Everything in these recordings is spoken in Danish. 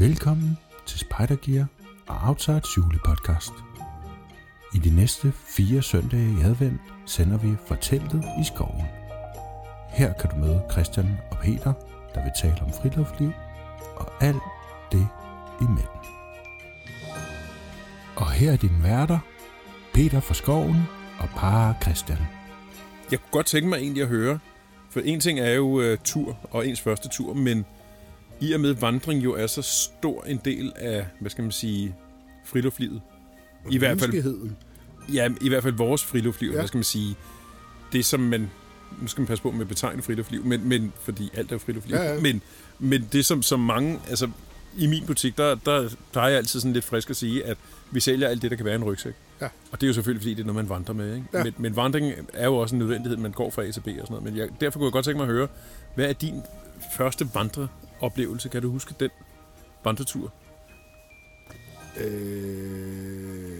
Velkommen til Spidergear og Outside's julepodcast. I de næste fire søndage i advent sender vi Forteltet i skoven. Her kan du møde Christian og Peter, der vil tale om friluftsliv og alt det imellem. Og her er dine værter, Peter fra Skoven og Par Christian. Jeg kunne godt tænke mig egentlig at høre, for en ting er jo uh, tur og ens første tur, men i og med vandring jo er så stor en del af, hvad skal man sige, friluftslivet. I hvert fald, ja, i hvert fald vores friluftsliv, ja. Hvad skal man sige, det som man, nu skal man passe på med at betegne friluftsliv, men, men fordi alt er friluftsliv, Ja, ja. men, men det som, som mange, altså i min butik, der, der plejer jeg altid sådan lidt frisk at sige, at vi sælger alt det, der kan være i en rygsæk. Ja. Og det er jo selvfølgelig, fordi det er noget, man vandrer med. Ikke? Ja. Men, men vandring er jo også en nødvendighed, man går fra A til B og sådan noget. Men jeg, derfor kunne jeg godt tænke mig at høre, hvad er din første vandreoplevelse? Kan du huske den vandretur? Øh,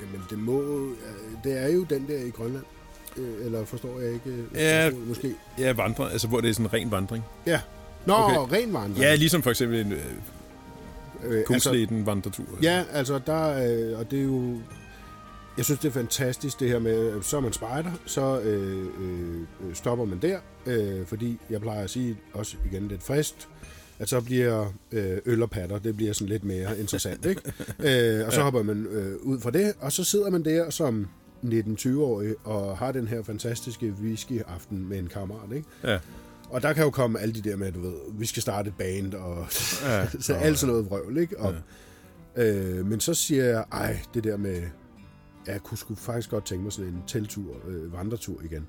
jamen, det må... øh, Det er jo den der i Grønland. Øh, Eller forstår jeg ikke? Ja. Måske. Ja, vandre, altså hvor det er sådan ren vandring. Ja. Nå, Okay. ren vandring. Ja, ligesom for eksempel en øh, øh, altså, vandretur. ja, altså der... Øh, og det er jo... Jeg synes, det er fantastisk, det her med, øh, så er man spejder, så øh, øh, øh, stopper man der, øh, fordi jeg plejer at sige, også igen lidt frist, at så bliver øh, øl og patter, det bliver sådan lidt mere interessant, ikke? øh, og så hopper man øh, ud fra det, og så sidder man der som 19-20-årig og har den her fantastiske whisky-aften med en kammerat, ikke? Ja. Og der kan jo komme alle de der med, du ved, vi skal starte et band, og Ja. så alt sådan noget vrøvl, ikke? Og, øh, men så siger jeg, ej, det der med, jeg kunne sgu faktisk godt tænke mig sådan en teltur, øh, vandretur igen.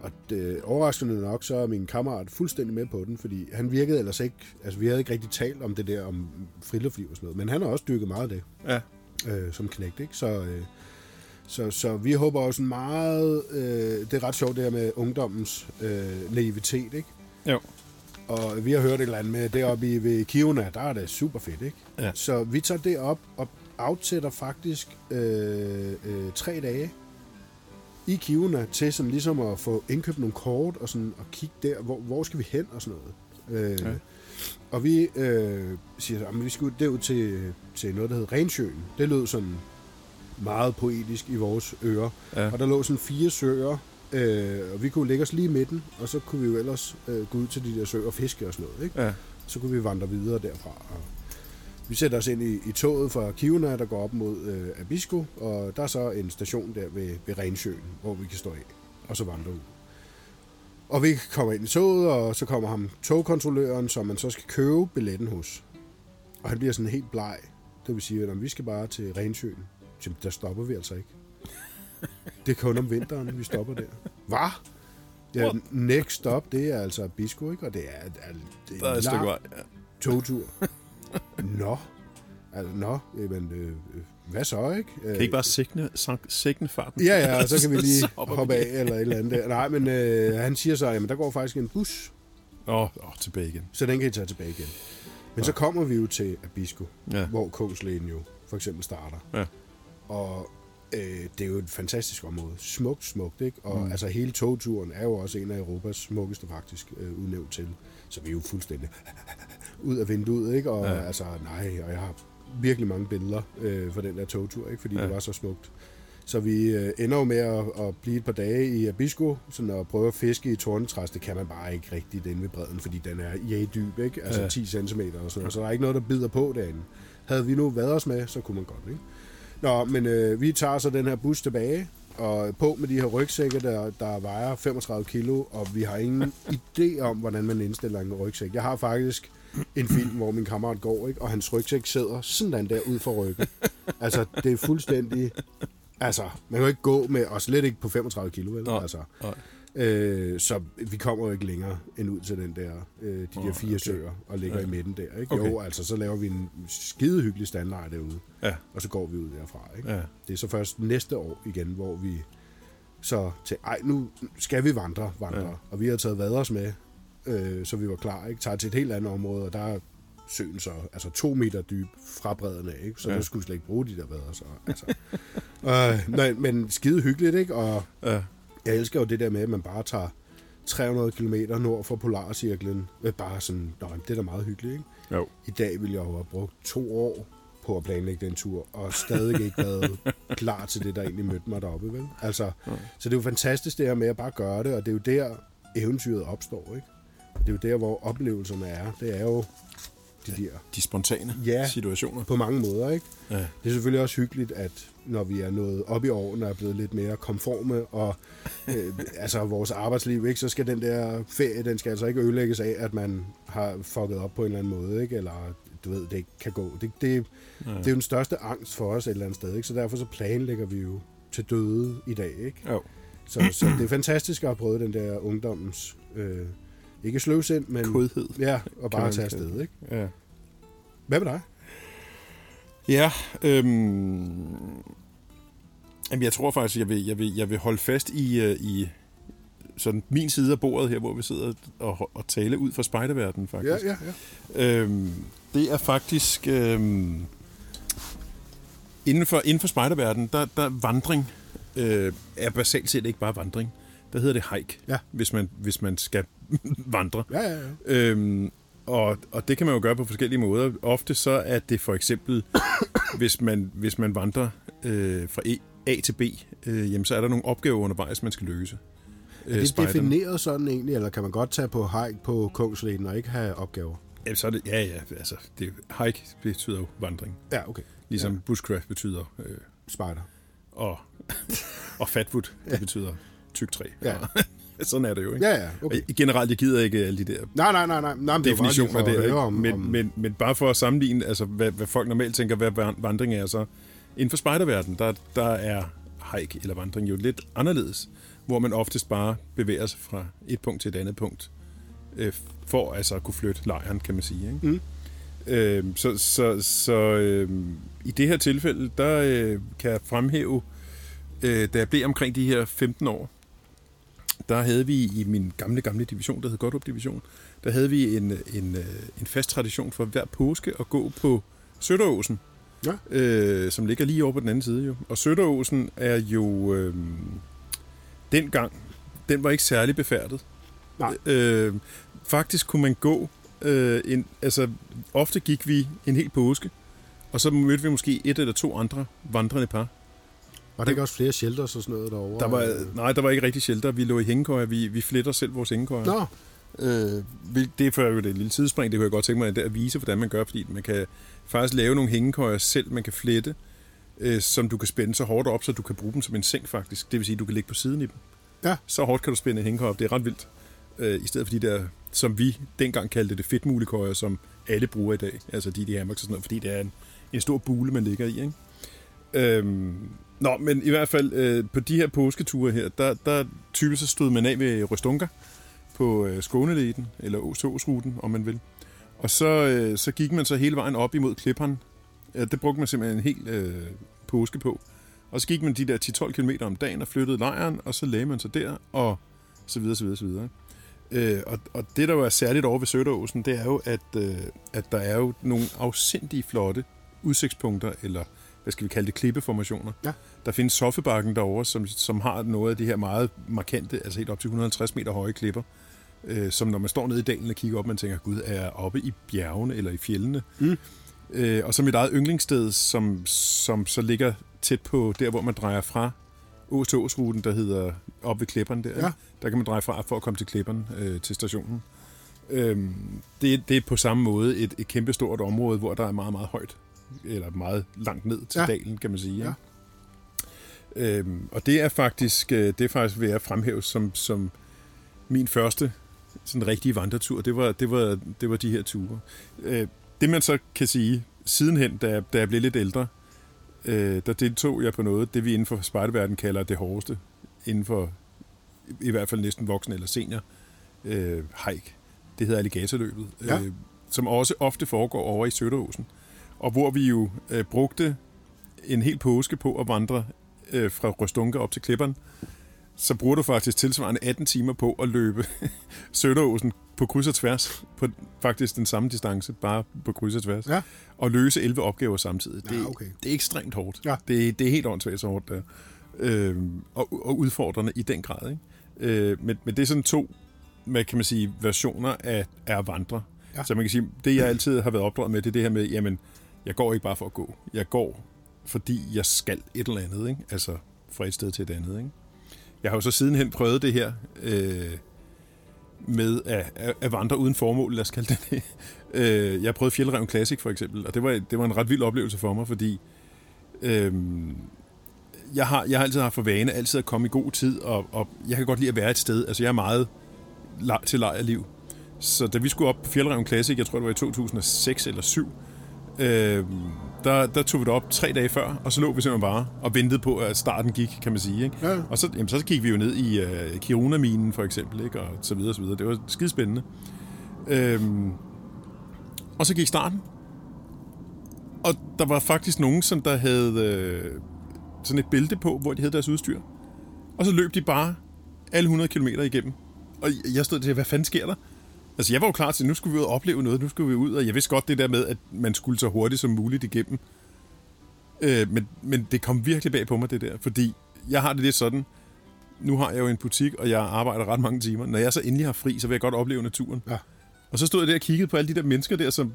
Og det, overraskende nok, så er min kammerat fuldstændig med på den, fordi han virkede ellers ikke, altså vi havde ikke rigtig talt om det der om friluftsliv og sådan noget, men han har også dykket meget af det Ja. øh, som knægt, ikke? Så, øh, så, så vi håber også meget, øh, det er ret sjovt det her med ungdommens øh, naivitet, ikke? Jo. Og vi har hørt et eller andet med deroppe i, ved Kiruna, der er det super fedt, ikke? Ja. Så vi tager det op og afsætter faktisk øh, øh, tre dage i Kiruna til sådan ligesom at få indkøbt nogle kort og sådan og kigge der, hvor, hvor skal vi hen og sådan noget. Øh, Ja. Og vi øh, siger, at vi skal ud derud til, til noget, der hedder Rensøen. Det lød sådan meget poetisk i vores ører. Ja. Og der lå sådan fire søer, øh, og vi kunne lægge os lige i midten, og så kunne vi jo ellers øh, gå ud til de der søer og fiske og sådan noget. Ikke? Ja. Så kunne vi vandre videre derfra. Og vi sætter os ind i, i toget fra Kiruna, der går op mod øh, Abisko, og der er så en station der ved, ved Rensøen, hvor vi kan stå af, og så vandre ud. Og vi kommer ind i toget, og så kommer ham togkontrolløren, som man så skal købe billetten hos. Og han bliver sådan helt bleg. Det vil sige, at vi skal bare til Rensøen. Så der stopper vi altså ikke. Det er kun om vinteren, vi stopper der. Hvad? Ja, next stop, det er altså Abisko, ikke? Og det er, er, det Der er et stykke vej. Ja. togtur. Nå. Altså, nå, jamen, øh, øh, hvad så, ikke? Kan I ikke bare signe, signe farten? Ja, ja, og så kan vi lige hoppe af eller et eller andet der. Nej, men øh, han siger så, jamen der går faktisk en bus, Åh, oh, oh, tilbage igen. så den kan I tage tilbage igen. Men så kommer vi jo til Abisko, Ja. hvor Kongslægen jo for eksempel starter. Ja. Og øh, det er jo et fantastisk område. Smukt, smukt, ikke? Og mm. altså hele togturen er jo også en af Europas smukkeste faktisk øh, udnævnt til. Så vi er jo fuldstændig ud af vinduet, ikke? Og Ja. altså, nej, og jeg har virkelig mange billeder øh, for den der togtur, ikke? Fordi Ja. det var så smukt. Så vi øh, ender jo med at, at blive et par dage i Abisko, sådan at prøve at fiske i Tornetræs. Det kan man bare ikke rigtigt inde ved bredden, fordi den er i dyb, ikke? Altså ja. 10 cm og sådan noget. Så der er ikke noget, der bider på derinde. Havde vi nu været os med, så kunne man godt, ikke? Nå, men øh, vi tager så den her bus tilbage, og på med de her rygsække, der, der vejer 35 kilo, og vi har ingen idé om, hvordan man indstiller en rygsæk. Jeg har faktisk en film, hvor min kammerat går, ikke? og hans rygsæk sidder sådan der ud for ryggen. Altså, det er fuldstændig... Altså, man kan jo ikke gå med, og slet ikke på 35 kilo, vel? Nej, altså, nej. Øh, så vi kommer jo ikke længere end ud til den der, øh, de der Åh, fire okay. søer, og ligger Ja. i midten der. Ikke? Okay. Jo, altså, så laver vi en skide hyggelig standlejr derude, Ja. og så går vi ud derfra. Ikke? Ja. Det er så først næste år igen, hvor vi så til, ej, nu skal vi vandre, vandre. Ja. Og vi har taget vaders med, øh, så vi var klar. Ikke? Tager til et helt andet område, og der er søen så altså to meter dyb fra bredden af, ikke? så Ja. ja. der skulle slet ikke bruge de der vader. Så, altså. øh, nej, men skide hyggeligt, ikke? Og Ja. jeg elsker jo det der med, at man bare tager, 300 km nord for Polarcirklen. Øh, Bare sådan, nej, det er da meget hyggeligt, ikke? Jo. I dag ville jeg jo have brugt to år på at planlægge den tur, og stadig ikke været klar til det, der egentlig mødte mig deroppe, vel? Altså, så det er jo fantastisk det her med at bare gøre det, og det er jo der, eventyret opstår, ikke? Det er jo der, hvor oplevelserne er. Det er jo de der De spontane Ja. situationer. på mange måder, ikke? Ja. Det er selvfølgelig også hyggeligt, at når vi er nået op i årene og er blevet lidt mere konforme, og øh, altså vores arbejdsliv, ikke, så skal den der ferie, den skal altså ikke ødelægges af, at man har fucket op på en eller anden måde, ikke? eller du ved, det ikke kan gå. Det, det, Ja. det er jo den største angst for os et eller andet sted, ikke? så derfor så planlægger vi jo til døde i dag. Ikke? Jo. Så, så det er fantastisk at have prøvet den der ungdommens, øh, ikke sløvsind, men Kodhed. ja, og bare tage afsted. Ikke? Ja. Hvad med dig? Ja, øhm, jamen jeg tror faktisk, jeg vil, jeg vil, jeg vil holde fast i, øh, i sådan min side af bordet her, hvor vi sidder og, og tale ud fra spejderverdenen faktisk. Ja, ja, ja. Øhm, det er faktisk... Øhm, inden for, inden for spejderverdenen, der, der vandring øh, er basalt set ikke bare vandring. Der hedder det hike, Ja. hvis, man, hvis man skal vandre. Ja, ja, ja. Øhm, og, og det kan man jo gøre på forskellige måder. Ofte så er det for eksempel, hvis man, hvis man vandrer øh, fra E- A til B, øh, jamen, så er der nogle opgaver undervejs, man skal løse. Øh, Er det spejderne. defineret sådan egentlig, eller kan man godt tage på hike på Kongsleden og ikke have opgaver? Ja, så er det, ja, ja, altså, det, hike betyder jo vandring. Ja, okay. Ligesom ja. bushcraft betyder øh, Spejder. og, og fatwood, det Ja. betyder tyk træ. Ja. Sådan er det jo, ikke? Ja, ja, okay. Generelt, jeg gider ikke alle de der Nej, nej, nej, nej. nej men det er definitioner at der, om, men, om, men, men bare for at sammenligne, altså, hvad, hvad folk normalt tænker, hvad van- vandring er, så inden for spejderverdenen, der, der er hike eller vandring jo lidt anderledes, hvor man oftest bare bevæger sig fra et punkt til et andet punkt, øh, for altså at kunne flytte lejren, kan man sige. Ikke? Mm. Øh, så så, så øh, i det her tilfælde, der øh, kan jeg fremhæve, øh, da jeg blev omkring de her 15 år, der havde vi i min gamle, gamle division, der hed Godtrup Division, der havde vi en, en, øh, en fast tradition for hver påske at gå på Søtteråsen, Ja. øh, som ligger lige over på den anden side. Jo. Og Søtteråsen er jo øh, dengang, den var ikke særlig befærdet. Nej. Øh, faktisk kunne man gå, øh, en, altså ofte gik vi en hel påske, og så mødte vi måske et eller to andre vandrende par. Var der ikke også flere shelters og sådan noget derovre? Der var, nej, der var ikke rigtig shelter. Vi lå i hængekøjer. Vi, vi fletter selv vores hængekøjer. Nå, Øh, det er for øvrigt et lille tidspring, det kunne jeg godt tænke mig at vise, hvordan man gør, fordi man kan faktisk lave nogle hængekøjer selv, man kan flette, øh, som du kan spænde så hårdt op, så du kan bruge dem som en seng faktisk. Det vil sige, at du kan ligge på siden i dem. Ja. Så hårdt kan du spænde en hængekøj op. Det er ret vildt. Øh, I stedet for de der, som vi dengang kaldte det fedtmulikøjer, som alle bruger i dag. Altså de, de Amex og sådan noget, fordi det er en, en stor bule, man ligger i. Ikke? Øhm, nå, men i hvert fald øh, på de her påsketure her, der, der typisk så stod man af ved Røstunker på øh, Skåneleden, eller Åsåsruten, om man vil. Og så, øh, så gik man så hele vejen op imod Klipperen. Ja, det brugte man simpelthen en hel øh, påske på. Og så gik man de der 10-12 km om dagen og flyttede lejren, og så lagde man sig der, og så videre, så videre, så videre. Øh, og, og det, der jo er særligt over ved Søderåsen, det er jo, at, øh, at der er jo nogle afsindige flotte udsigtspunkter, eller hvad skal vi kalde det, klippeformationer. Ja. Der findes Soffebakken derovre, som, som har noget af de her meget markante, altså helt op til 150 meter høje klipper, øh, som når man står nede i dalen og kigger op, man tænker, gud, er jeg oppe i bjergene eller i fjellene? Mm. Øh, og så mit eget yndlingssted, som, som så ligger tæt på der, hvor man drejer fra Ås til Åsruten, der hedder op ved klipperne der. Ja. Der kan man dreje fra for at komme til klipperne øh, til stationen. Øhm, det, det er på samme måde et, et kæmpestort område, hvor der er meget, meget højt, eller meget langt ned til Ja. dalen, kan man sige. Ja. Ja. Øhm, og det er faktisk, øh, det er faktisk ved at fremhæve som, som min første sådan rigtige vandretur. Det var, det var, det var de her ture. Øh, det man så kan sige, sidenhen, da, jeg- da jeg blev lidt ældre, øh, der deltog jeg på noget, det vi inden for spejderverden kalder det hårdeste, inden for i hvert fald næsten voksen eller senior øh, hike. Det hedder alligatorløbet, Ja. øh, som også ofte foregår over i Søtteråsen. Og hvor vi jo øh, brugte en hel påske på at vandre øh, fra Røstunke op til Klipperen, så bruger du faktisk tilsvarende 18 timer på at løbe Søtteråsen på kryds og tværs, på faktisk den samme distance, bare på kryds og tværs, Ja. og løse 11 opgaver samtidig. Det, Ja, okay. det er ekstremt hårdt. Ja. Det, det er helt åndssvagt så hårdt der. Øhm, og, og udfordrende i den grad. Ikke? Øh, men, men det er sådan to hvad kan man sige, versioner af, af at vandre. Ja. Ja. Så man kan sige, det jeg altid har været opdraget med, det er det her med, jamen, jeg går ikke bare for at gå. Jeg går, fordi jeg skal et eller andet, ikke? Altså fra et sted til et andet, ikke? Jeg har jo så sidenhen prøvet det her øh, med at, at, at vandre uden formål, lad os kalde det det. Øh, jeg har prøvet Fjeldreven Classic for eksempel, og det var, det var en ret vild oplevelse for mig, fordi øh, jeg, har, jeg har altid haft for vane altid at komme i god tid, og, og jeg kan godt lide at være et sted. Altså jeg er meget til til lejerliv. Så da vi skulle op på Fjeldreven Classic, jeg tror det var i 2006 eller 7, øh, der, der tog vi det op tre dage før, og så lå vi simpelthen bare og ventede på, at starten gik, kan man sige. Ikke? Ja. Og så, jamen, så gik vi jo ned i øh, Kiruna-minen for eksempel, ikke? og så videre, så videre. Det var skidespændende. Øhm, og så gik starten. Og der var faktisk nogen, som der havde øh, sådan et bælte på, hvor de havde deres udstyr. Og så løb de bare alle 100 km igennem. Og jeg stod til, hvad fanden sker der? Altså, jeg var jo klar til, at nu skulle vi ud og opleve noget, nu skulle vi ud, og jeg vidste godt det der med, at man skulle så hurtigt som muligt igennem. Øh, men, men det kom virkelig bag på mig, det der, fordi jeg har det lidt sådan, nu har jeg jo en butik, og jeg arbejder ret mange timer. Når jeg så endelig har fri, så vil jeg godt opleve naturen. Ja. Og så stod jeg der og kiggede på alle de der mennesker der, som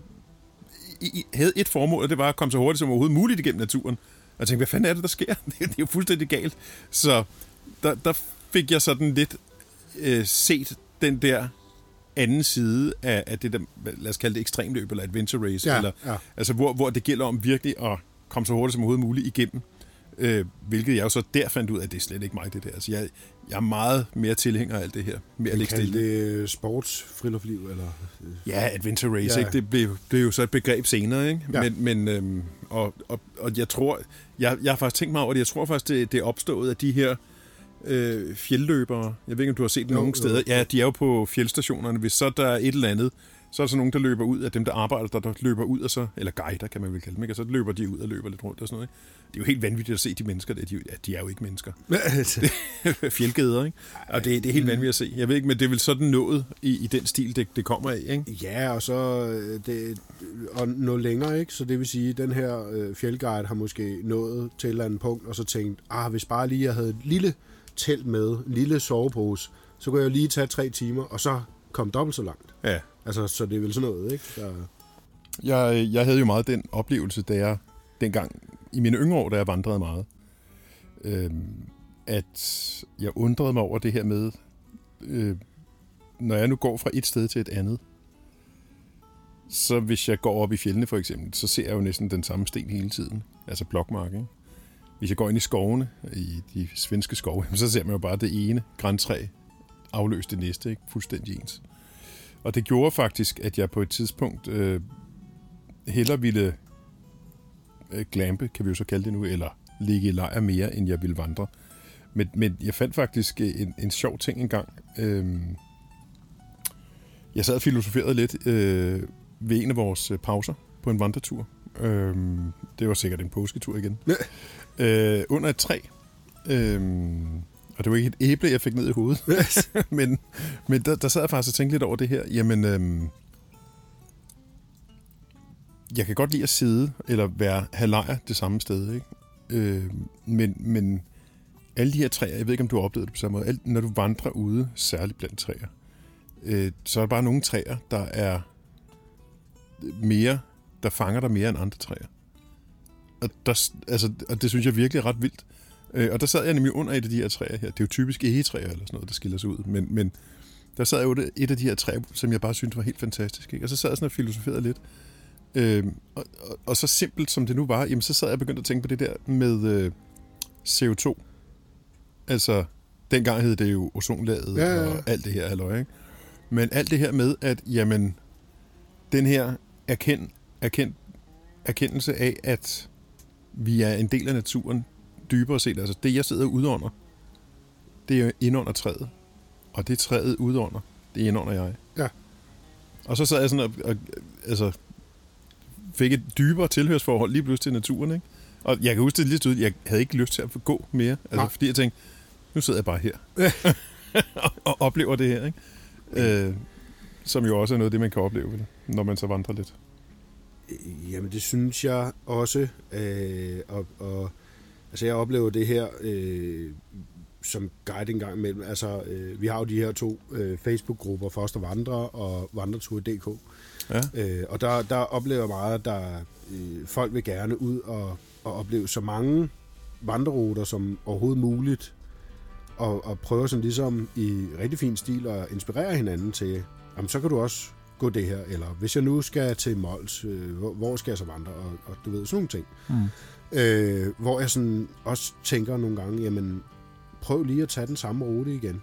i, i, havde et formål, og det var at komme så hurtigt som overhovedet muligt igennem naturen. Og jeg tænkte, hvad fanden er det, der sker? det er jo fuldstændig galt. Så der, der fik jeg sådan lidt øh, set den der anden side af, af det der, lad os kalde det ekstremløb, eller adventure race, Ja, eller, ja. altså hvor, hvor det gælder om virkelig at komme så hurtigt som overhovedet muligt igennem. Øh, hvilket jeg jo så der fandt ud af, at det er slet ikke mig, det der. Altså jeg, jeg er meget mere tilhænger af alt det her, med at ligge stille. det sports friluftsliv, eller... Ja, adventure race, ja. ikke? Det, blev, det er jo så et begreb senere, ikke? Ja. Men, men øhm, og, og, og jeg tror, jeg, jeg har faktisk tænkt mig over det, jeg tror faktisk, det, det er opstået af de her øh, fjeldløbere. Jeg ved ikke, om du har set dem jo. steder. Ja, de er jo på fjeldstationerne. Hvis så der er et eller andet, så er der så nogen, der løber ud af dem, der arbejder, der, der løber ud, og så, eller guider, kan man vel kalde dem, ikke? og så løber de ud og løber lidt rundt og sådan noget. Ikke? Det er jo helt vanvittigt at se de mennesker der. De, ja, de er jo ikke mennesker. Fjeldgeder, ikke? Og det, det er helt vanvittigt at se. Jeg ved ikke, men det er vel sådan nået i, i den stil, det, det kommer af, ikke? Ja, og så øh, det, og nå længere, ikke? Så det vil sige, at den her øh, fjeldguide har måske nået til et eller andet punkt, og så tænkt, ah, hvis bare lige jeg havde et lille telt med, lille sovepose, så kunne jeg jo lige tage tre timer, og så komme dobbelt så langt. Ja. Altså, så det er vel sådan noget, ikke? Der, Jeg, jeg havde jo meget den oplevelse, da jeg dengang i mine yngre år, da jeg vandrede meget, øhm, at jeg undrede mig over det her med, øh, når jeg nu går fra et sted til et andet, så hvis jeg går op i fjellene for eksempel, så ser jeg jo næsten den samme sten hele tiden. Altså blokmark, ikke? Hvis jeg går ind i skovene, i de svenske skove, så ser man jo bare det ene græntræ afløse det næste, ikke? Fuldstændig ens. Og det gjorde faktisk, at jeg på et tidspunkt øh, hellere ville øh, glampe, kan vi jo så kalde det nu, eller ligge i lejr mere, end jeg ville vandre. Men, men jeg fandt faktisk øh, en, en sjov ting engang. Øh, jeg sad og filosoferede lidt øh, ved en af vores øh, pauser på en vandretur. Øh, det var sikkert en påsketur igen øh, under et træ. Øhm, og det var ikke et æble, jeg fik ned i hovedet. men men der, der sad jeg faktisk og tænkte lidt over det her. Jamen, øhm, jeg kan godt lide at sidde eller være have lejr det samme sted, ikke? Øh, men, men alle de her træer, jeg ved ikke, om du har oplevet det på samme måde, alt, når du vandrer ude, særligt blandt træer, øh, så er der bare nogle træer, der er mere, der fanger dig mere end andre træer. Og, der, altså, og det synes jeg virkelig er ret vildt. Øh, og der sad jeg nemlig under et af de her træer her. Det er jo typisk egetræer eller sådan noget, der skiller sig ud. Men, men der sad jeg jo et af de her træer, som jeg bare syntes var helt fantastisk. Ikke? Og så sad jeg sådan og filosoferede lidt. Øh, og, og, og så simpelt som det nu var, jamen så sad jeg og begyndte at tænke på det der med øh, CO2. Altså, dengang hed det jo ozonlaget Ja, ja, ja. og alt det her, halløj, ikke? Men alt det her med, at jamen, den her erkend, erkend, erkendelse af, at vi er en del af naturen, dybere set, altså det, jeg sidder ude under, det er jo ind under træet. Og det træet ude under, det er ind under jeg. Ja. Og så sad jeg sådan og, og altså, fik et dybere tilhørsforhold lige pludselig til naturen, ikke? Og jeg kan huske det lidt ud, jeg havde ikke lyst til at gå mere, altså, Nej. fordi jeg tænkte, nu sidder jeg bare her og, og oplever det her, ikke? Øh, som jo også er noget af det, man kan opleve, når man så vandrer lidt. Jamen, det synes jeg også. Øh, og, og, altså, jeg oplever det her øh, som guide en gang imellem. Altså, øh, vi har jo de her to øh, Facebook-grupper, Foster Vandre og Vandretur.dk. Ja. Øh, og der, der oplever jeg meget, at der, øh, folk vil gerne ud og, og opleve så mange vandreruter som overhovedet muligt, og, og prøve sådan ligesom i rigtig fin stil at inspirere hinanden til, jamen så kan du også gå det her, eller hvis jeg nu skal til Mols, øh, hvor, hvor skal jeg så vandre, og, og du ved, sådan nogle ting. Mm. Øh, hvor jeg sådan også tænker nogle gange, jamen prøv lige at tage den samme rute igen.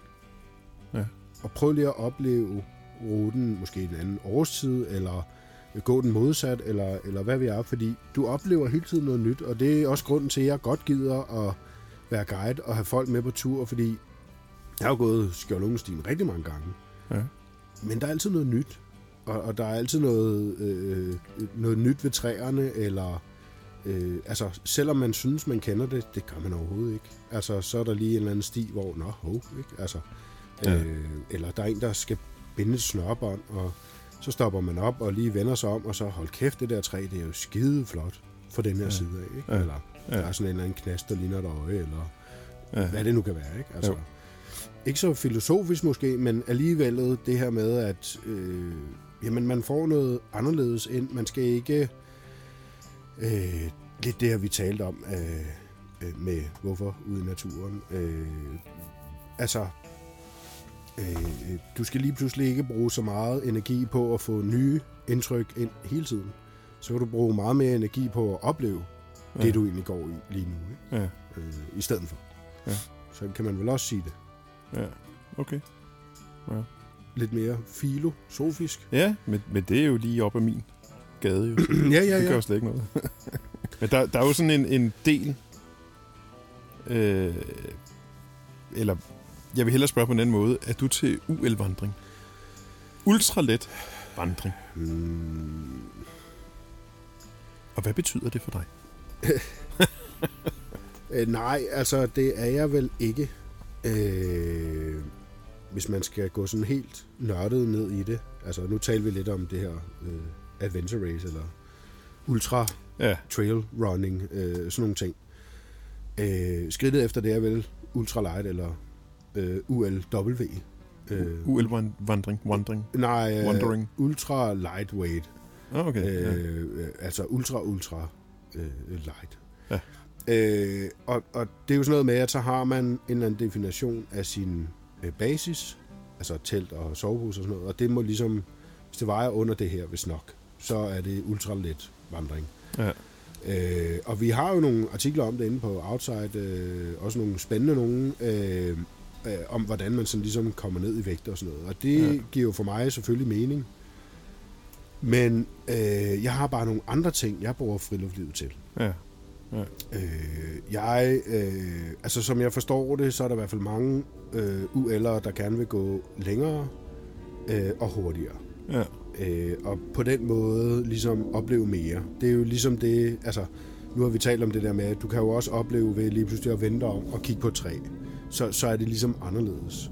Ja. Og prøv lige at opleve ruten måske en anden årstid, eller gå den modsat, eller, eller hvad vi er, fordi du oplever hele tiden noget nyt, og det er også grunden til, at jeg godt gider at være guide og have folk med på tur, fordi jeg har jo gået Skjoldungestien rigtig mange gange. Ja. Men der er altid noget nyt, og, og der er altid noget, øh, noget nyt ved træerne, eller øh, altså, selvom man synes, man kender det, det gør man overhovedet ikke. Altså, så er der lige en eller anden sti, hvor, nå, hov, ikke? Altså, Ja. øh, eller der er en, der skal binde et snørbånd, og så stopper man op og lige vender sig om, og så hold kæft, det der træ, det er jo skide flot for den her Ja. side af, ikke? Ja. Eller Ja. der er sådan en eller anden knast, der ligner et øje, eller Ja. hvad det nu kan være, ikke? Altså, Jo. ikke så filosofisk måske, men alligevel det her med, at øh, jamen, man får noget anderledes ind. Man skal ikke... Øh, lidt det her, vi talte om øh, øh, med hvorfor ude i naturen. Øh, altså, øh, du skal lige pludselig ikke bruge så meget energi på at få nye indtryk ind hele tiden. Så kan du bruge meget mere energi på at opleve ja. det, du egentlig går i lige nu, ikke? Ja, Øh, i stedet for. Ja. Så kan man vel også sige det. ja. Okay. Lidt mere filosofisk. Ja, men, men det er jo lige op ad min gade, jo. ja, ja, Det gør ja. jo slet ikke noget. men der, der er jo sådan en, en del... Øh, eller, jeg vil hellere spørge på en anden måde. Er du til UL-vandring? Ultralet vandring. Mm, Og hvad betyder det for dig? øh, nej, altså det er jeg vel ikke. Øh, hvis man skal gå sådan helt nørdet ned i det. Altså nu taler vi lidt om det her øh, adventure race, eller ultra Ja, trail running, øh, sådan nogle ting. Øh, skridtet efter det er vel ultralight eller øh, ULW. Øh, UL-vandring. Wandring. nej, øh, Wandering. ultra lightweight. Ah, okay. ja. Øh, øh, altså ultra, ultra øh, light. Ja. Øh, og, og det er jo sådan noget med, at så har man en eller anden definition af sin øh, basis, altså telt og sovepose og sådan noget, og det må ligesom, hvis det vejer under det her, hvis nok, så er det ultra let vandring. Ja. Øh, og vi har jo nogle artikler om det inde på Outside, øh, også nogle spændende nogle, øh, øh, om hvordan man sådan ligesom kommer ned i vægt og sådan noget. Og det ja. giver jo for mig selvfølgelig mening. Men øh, jeg har bare nogle andre ting, jeg bruger friluftslivet til. ja. Øh, jeg, øh, altså som jeg forstår det, så er der i hvert fald mange øh, UL'ere, der gerne vil gå længere øh, og hurtigere. ja. Øh, og på den måde ligesom opleve mere. Det er jo ligesom det, altså nu har vi talt om det der med, at du kan jo også opleve ved lige pludselig at vente om og kigge på et træ. Så, så er det ligesom anderledes.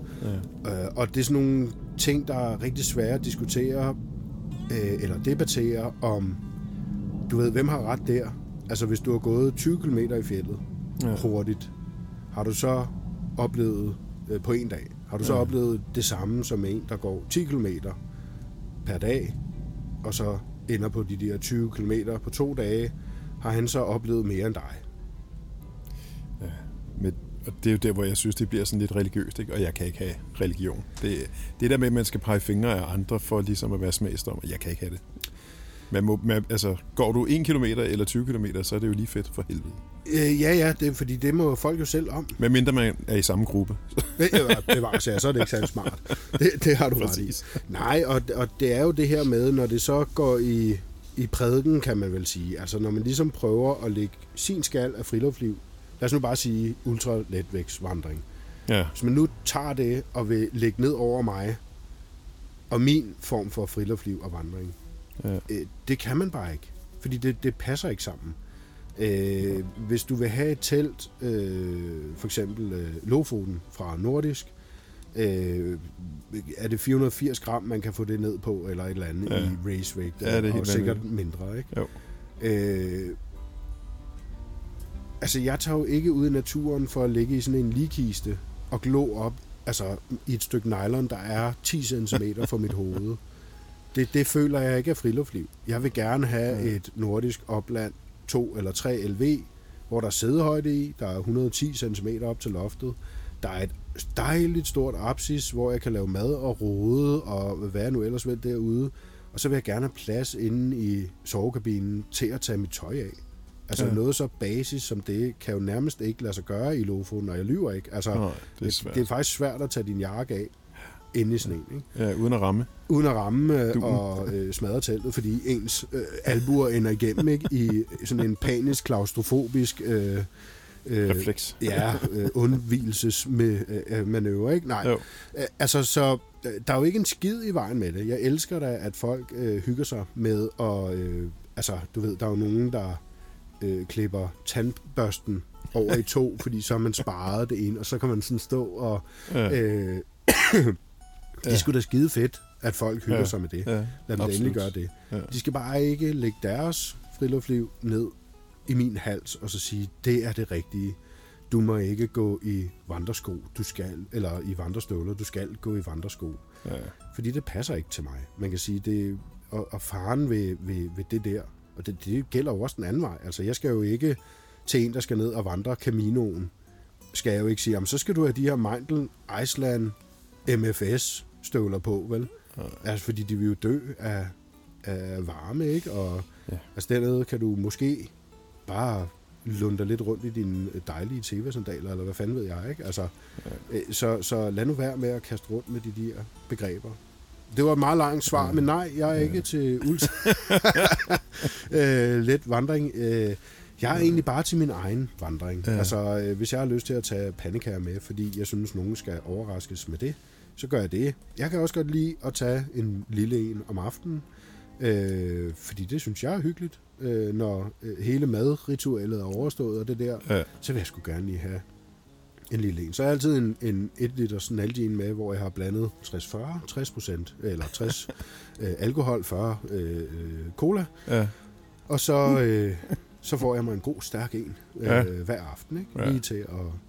ja. Øh, og det er sådan nogle ting, der er rigtig svære at diskutere øh, eller debattere om, du ved, hvem har ret der? Altså hvis du har gået 20 km i fjellet Ja. ja. hurtigt, har du så oplevet øh, på en dag, har du så Ja. oplevet det samme som en, der går 10 km per dag, og så ender på de der 20 km på to dage, har han så oplevet mere end dig. Men, og det er jo der, hvor jeg synes, det bliver sådan lidt religiøst, ikke? og jeg kan ikke have religion. Det, det der med, at man skal pege fingre af andre for ligesom at være smagsdommer, jeg kan ikke have det. Man må, man, altså, går du 1 km eller 20 km, så er det jo lige fedt for helvede. Øh, ja, ja, det er, fordi det må folk jo selv om. Men mindre man er i samme gruppe. Det var så er det ikke særlig smart. Det, det har du ret i. Præcis. Nej, og, og det er jo det her med, når det så går i, i prædiken, kan man vel sige. Altså når man ligesom prøver at lægge sin skal af friluftsliv, lad os nu bare sige ultra letvægtsvandring. Ja, Hvis man nu tager det og vil lægge ned over mig, og min form for friluftsliv og vandring, ja, øh, det kan man bare ikke. Fordi det, det passer ikke sammen. Øh, hvis du vil have et telt, øh, for eksempel øh, Lofoten fra Nordisk, øh, er det 480 gram, man kan få det ned på, eller et eller andet Ja. i racevægt, Ja, det er og sikkert vanvittigt. mindre, ikke? Jo. Øh, altså, jeg tager jo ikke ud i naturen for at ligge i sådan en ligekiste og glo op altså, i et stykke nylon, der er 10 cm fra mit hoved. Det, det føler jeg ikke er friluftsliv. Jeg vil gerne have et nordisk opland 2 eller 3 LV, hvor der er sædehøjde i, der er 110 cm op til loftet. Der er et dejligt stort apsis, hvor jeg kan lave mad og rode og hvad jeg nu ellers vil derude. Og så vil jeg gerne have plads inde i sovekabinen til at tage mit tøj af. Altså Ja. noget så basis som det, kan jo nærmest ikke lade sig gøre i Lofoten, og jeg lyver ikke. Altså, Nej, det er det, svært. det er faktisk svært at tage din jakke af inde i sneen, ikke? Ja, uden at ramme. uden at ramme øh, Duen. og øh, smadre teltet, fordi ens øh, albuer ender igennem ikke? i sådan en panisk, klaustrofobisk øh, øh, Refleks. ja, øh, undvigelsesmanøvre, ikke? Nej, Jo. Øh, altså så øh, der er jo ikke en skid i vejen med det. Jeg elsker da, at folk øh, hygger sig med at, øh, altså du ved, der er jo nogen, der øh, klipper tandbørsten over i to, fordi så har man sparet det ene, og så kan man sådan stå og Ja. øh, det er sgu da skide fedt, at folk hygger Ja. ja. sig med det. ja, Lad dem da endelig gøre det. Ja. De skal bare ikke lægge deres friluftsliv ned i min hals og så sige, det er det rigtige. Du må ikke gå i vandresko, du skal, eller i vandrestøvler, du skal gå i vandresko. Ja. Fordi det passer ikke til mig. Man kan sige, det, og, og faren ved, ved, ved det der, og det, det gælder jo også den anden vej. Altså, jeg skal jo ikke til en, der skal ned og vandre Caminoen, skal jeg jo ikke sige, jamen, så skal du have de her Meindl Iceland MFS støvler på, vel? Ja. Altså, fordi de vil jo dø af, af varme, ikke? Og Ja. ja. altså, dernede kan du måske bare lunder lidt rundt i dine dejlige tv-sandaler, eller hvad fanden ved jeg, ikke? Altså, ja. så, så lad nu være med at kaste rundt med de der begreber. Det var et meget langt svar, Ja. men nej, jeg er Ja. ikke til ult. øh, let vandring. Øh, jeg er egentlig bare til min egen vandring. Ja. Ja. Altså, øh, hvis jeg har lyst til at tage pandekager med, fordi jeg synes, nogen skal overraskes med det, så gør jeg det. Jeg kan også godt lide at tage en lille en om aftenen, øh, fordi det synes jeg er hyggeligt. Øh, når øh, hele madritualet er overstået og det der, Ja. så vil jeg sgu gerne lige have en lille en. Så er jeg altid en, en 1 liter Nalgene med, hvor jeg har blandet 60-40, 60 procent, eller 60 øh, alkohol, 40 øh, cola, Ja. og så, øh, så får jeg mig en god, stærk en øh, ja. hver aften, ikke? Ja. lige til at,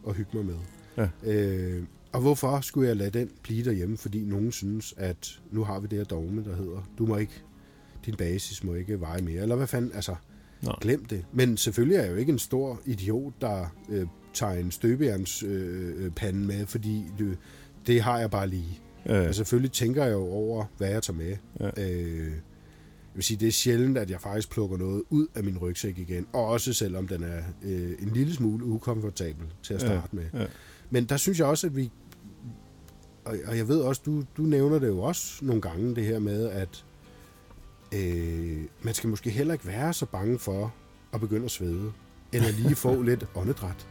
at hygge mig med. Ja. Øh, og hvorfor skulle jeg lade den blive derhjemme? Fordi nogen synes, at nu har vi det her dogme, der hedder, du må ikke, din basis må ikke veje mere. Eller hvad fanden, altså, Nå. glem det. Men selvfølgelig er jeg jo ikke en stor idiot, der øh, tager en støbejerns øh, pande med, fordi det, det har jeg bare lige. Ja. Ja. Selvfølgelig tænker jeg jo over, hvad jeg tager med. Ja. Øh, jeg vil sige, det er sjældent, at jeg faktisk plukker noget ud af min rygsæk igen. Også selvom den er øh, en lille smule ukomfortabel til at starte med. Ja. Men der synes jeg også, at vi... Og, og jeg ved også, du, du nævner det jo også nogle gange, det her med, at øh, man skal måske heller ikke være så bange for at begynde at svede. Eller lige få lidt åndedræt.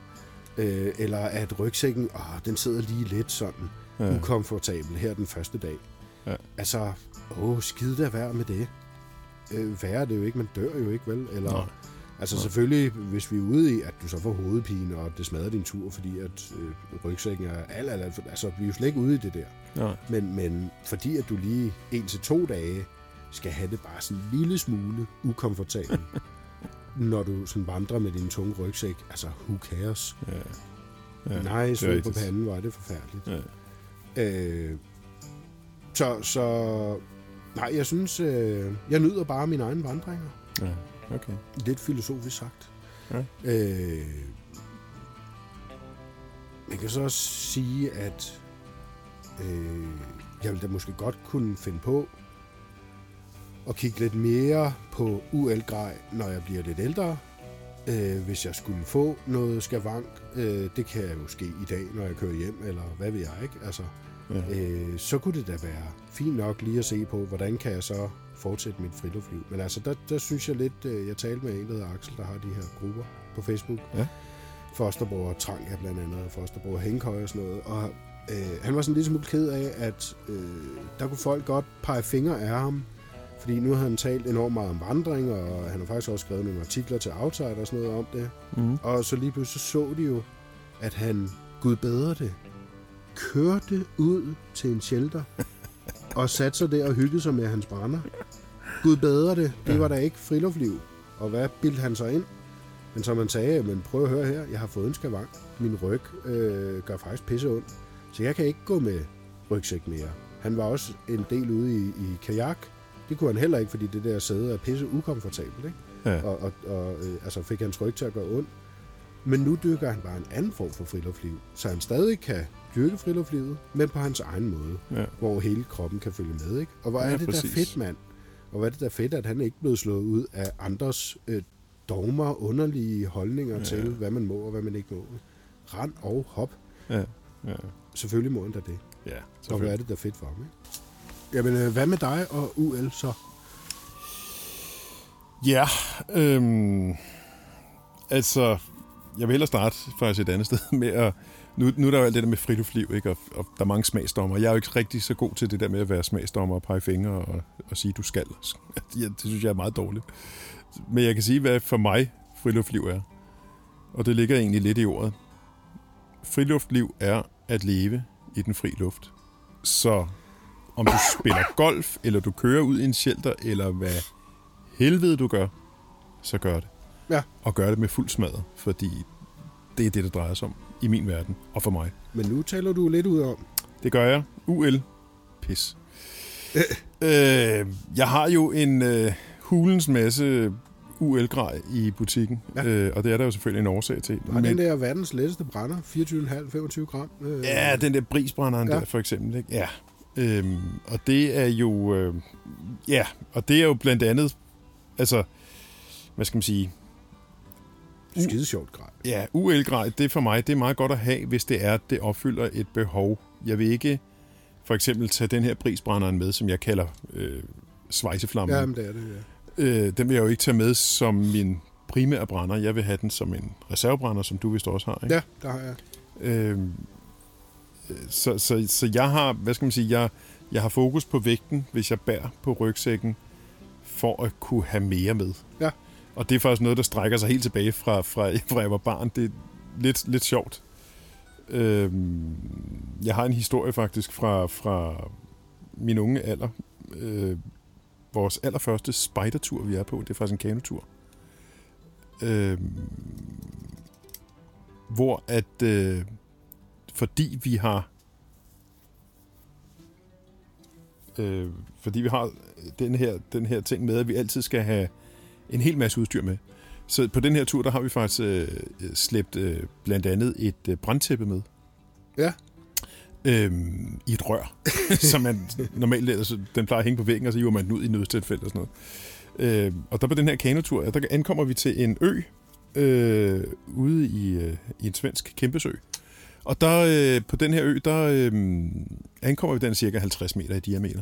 Øh, eller at rygsækken, åh, den sidder lige lidt sådan Ja. ukomfortabel her den første dag. Ja. Altså, åh, skide da være med det. Øh, værre er det jo ikke, man dør jo ikke, vel? Eller, Nej. Altså Nej. selvfølgelig, hvis vi er ude i, at du så får hovedpine, og det smadrer din tur, fordi at øh, rygsækken er alt, alt, alt, altså vi er jo slet ikke ude i det der. Nej. Men, men fordi at du lige en til to dage skal have det bare sådan en lille smule ukomfortabelt, når du sådan vandrer med din tunge rygsæk, altså who cares? Ja. Ja, Ja. Nej, sved på panden, var det forfærdeligt. Ja. Øh, så, så, nej, jeg synes, øh, jeg nyder bare mine egne vandringer. Ja. Okay. Lidt filosofisk sagt. Ja. Øh, man kan så også sige, at øh, jeg vil da måske godt kunne finde på at kigge lidt mere på UL-grej, når jeg bliver lidt ældre. Øh, hvis jeg skulle få noget skavank, øh, det kan jo ske i dag, når jeg kører hjem, eller hvad ved jeg ikke. Altså, Ja. øh, så kunne det da være fint nok lige at se på, hvordan kan jeg så fortsætte mit friluftsliv. Men altså, der, der synes jeg lidt, øh, jeg talte med en, der hedder Axel, der har de her grupper på Facebook. Ja. Fosterbro og Trang er blandt andet, og Fosterbro og Hængkøj og sådan noget. Og øh, han var sådan lidt smule ked af, at øh, der kunne folk godt pege fingre af ham, fordi nu har han talt enormt meget om vandring, og han har faktisk også skrevet nogle artikler til Outside og sådan noget om det. Mm. Og så lige pludselig så, så de jo, at han, gud bedre det, kørte ud til en shelter og satte sig der og hyggede sig med hans brænder. Gud bedre det, det Ja. var da ikke friluftsliv. Og hvad bildte han sig ind? Men som man sagde, men prøv at høre her, jeg har fået en skavank. Min ryg øh, gør faktisk pisse ondt. Så jeg kan ikke gå med rygsæk mere. Han var også en del ude i, i kajak. Det kunne han heller ikke, fordi det der sæde er pisse ukomfortabelt. Ikke? Ja. Og, og, og øh, altså fik hans ryg til at gøre ondt. Men nu dyrker han bare en anden form for friluftsliv, så han stadig kan dyrke friluftslivet, men på hans egen måde, Ja. hvor hele kroppen kan følge med. Ikke? Og hvor er Ja, det præcis. der fedt, mand. Og hvor er det der fedt, at han ikke blev slået ud af andres øh, dogmer, underlige holdninger Ja. til, hvad man må og hvad man ikke må. Rand og hop. Ja. Ja. Selvfølgelig må han da det. ja Og hvad er det der fedt for ham, ikke? Jamen, øh, hvad med dig og UL så? Ja, øhm, altså, jeg vil hellere starte faktisk et andet sted med at... Nu, nu er der jo alt det der med friluftsliv, ikke? Og, og der er mange smagsdommer. Jeg er jo ikke rigtig så god til det der med at være smagsdommer og pege fingre og, og sige, du skal. Det synes jeg er meget dårligt. Men jeg kan sige, hvad for mig friluftsliv er. Og det ligger egentlig lidt i ordet. Friluftsliv er at leve i den fri luft. Så om du spiller golf, eller du kører ud i en shelter, eller hvad helvede du gør, så gør det. Ja. Og gør det med fuld smadret, fordi det er det, det drejer sig om i min verden, og for mig. Men nu taler du lidt ud om. Det gør jeg. UL. Pis. øh, jeg har jo en øh, hulens masse UL-grej i butikken, Ja. øh, og det er der jo selvfølgelig en årsag til. Var den der verdens letteste brænder? 24,5-25 gram? Øh, Ja, den der brisbrænderen. Ja. der for eksempel. Ikke? Ja. Øhm, og det er jo... Øh, ja, og det er jo blandt andet... Altså, hvad skal man sige? Skide sjovt grej. Ja, UL-grej, det for mig, det er meget godt at have, hvis det er, at det opfylder et behov. Jeg vil ikke for eksempel tage den her brisbrænderen med, som jeg kalder øh, svejseflammen. Ja, men det er det, ja. Øh, den vil jeg jo ikke tage med som min primære brænder. Jeg vil have den som en reservebrænder, som du vist også har. Ikke? Ja, der har jeg. Øh, så, så, så jeg har, hvad skal man sige, jeg, jeg har fokus på vægten, hvis jeg bærer på rygsækken, for at kunne have mere med. Ja. Og det er faktisk noget, der strækker sig helt tilbage fra, fra, fra jeg var barn. Det er lidt, lidt sjovt. Øhm, jeg har en historie faktisk fra, fra min unge alder. Øh, vores allerførste spejdertur, vi er på, det er faktisk en kanotur. Øhm, hvor at øh, fordi vi har øh, fordi vi har den her, den her ting med, at vi altid skal have en hel masse udstyr med. Så på den her tur, der har vi faktisk øh, slæbt øh, blandt andet et øh, brandtæppe med. Ja. Øhm, I et rør, som man normalt ellers, den plejer at hænge på væggen, og så hiver man den ud i nødstilfælde og sådan noget. Øh, og der på den her kanotur, der ankommer vi til en ø, øh, ude i, øh, i en svensk kæmpesø. Og der øh, på den her ø, der øh, ankommer vi den cirka 50 meter i diameter.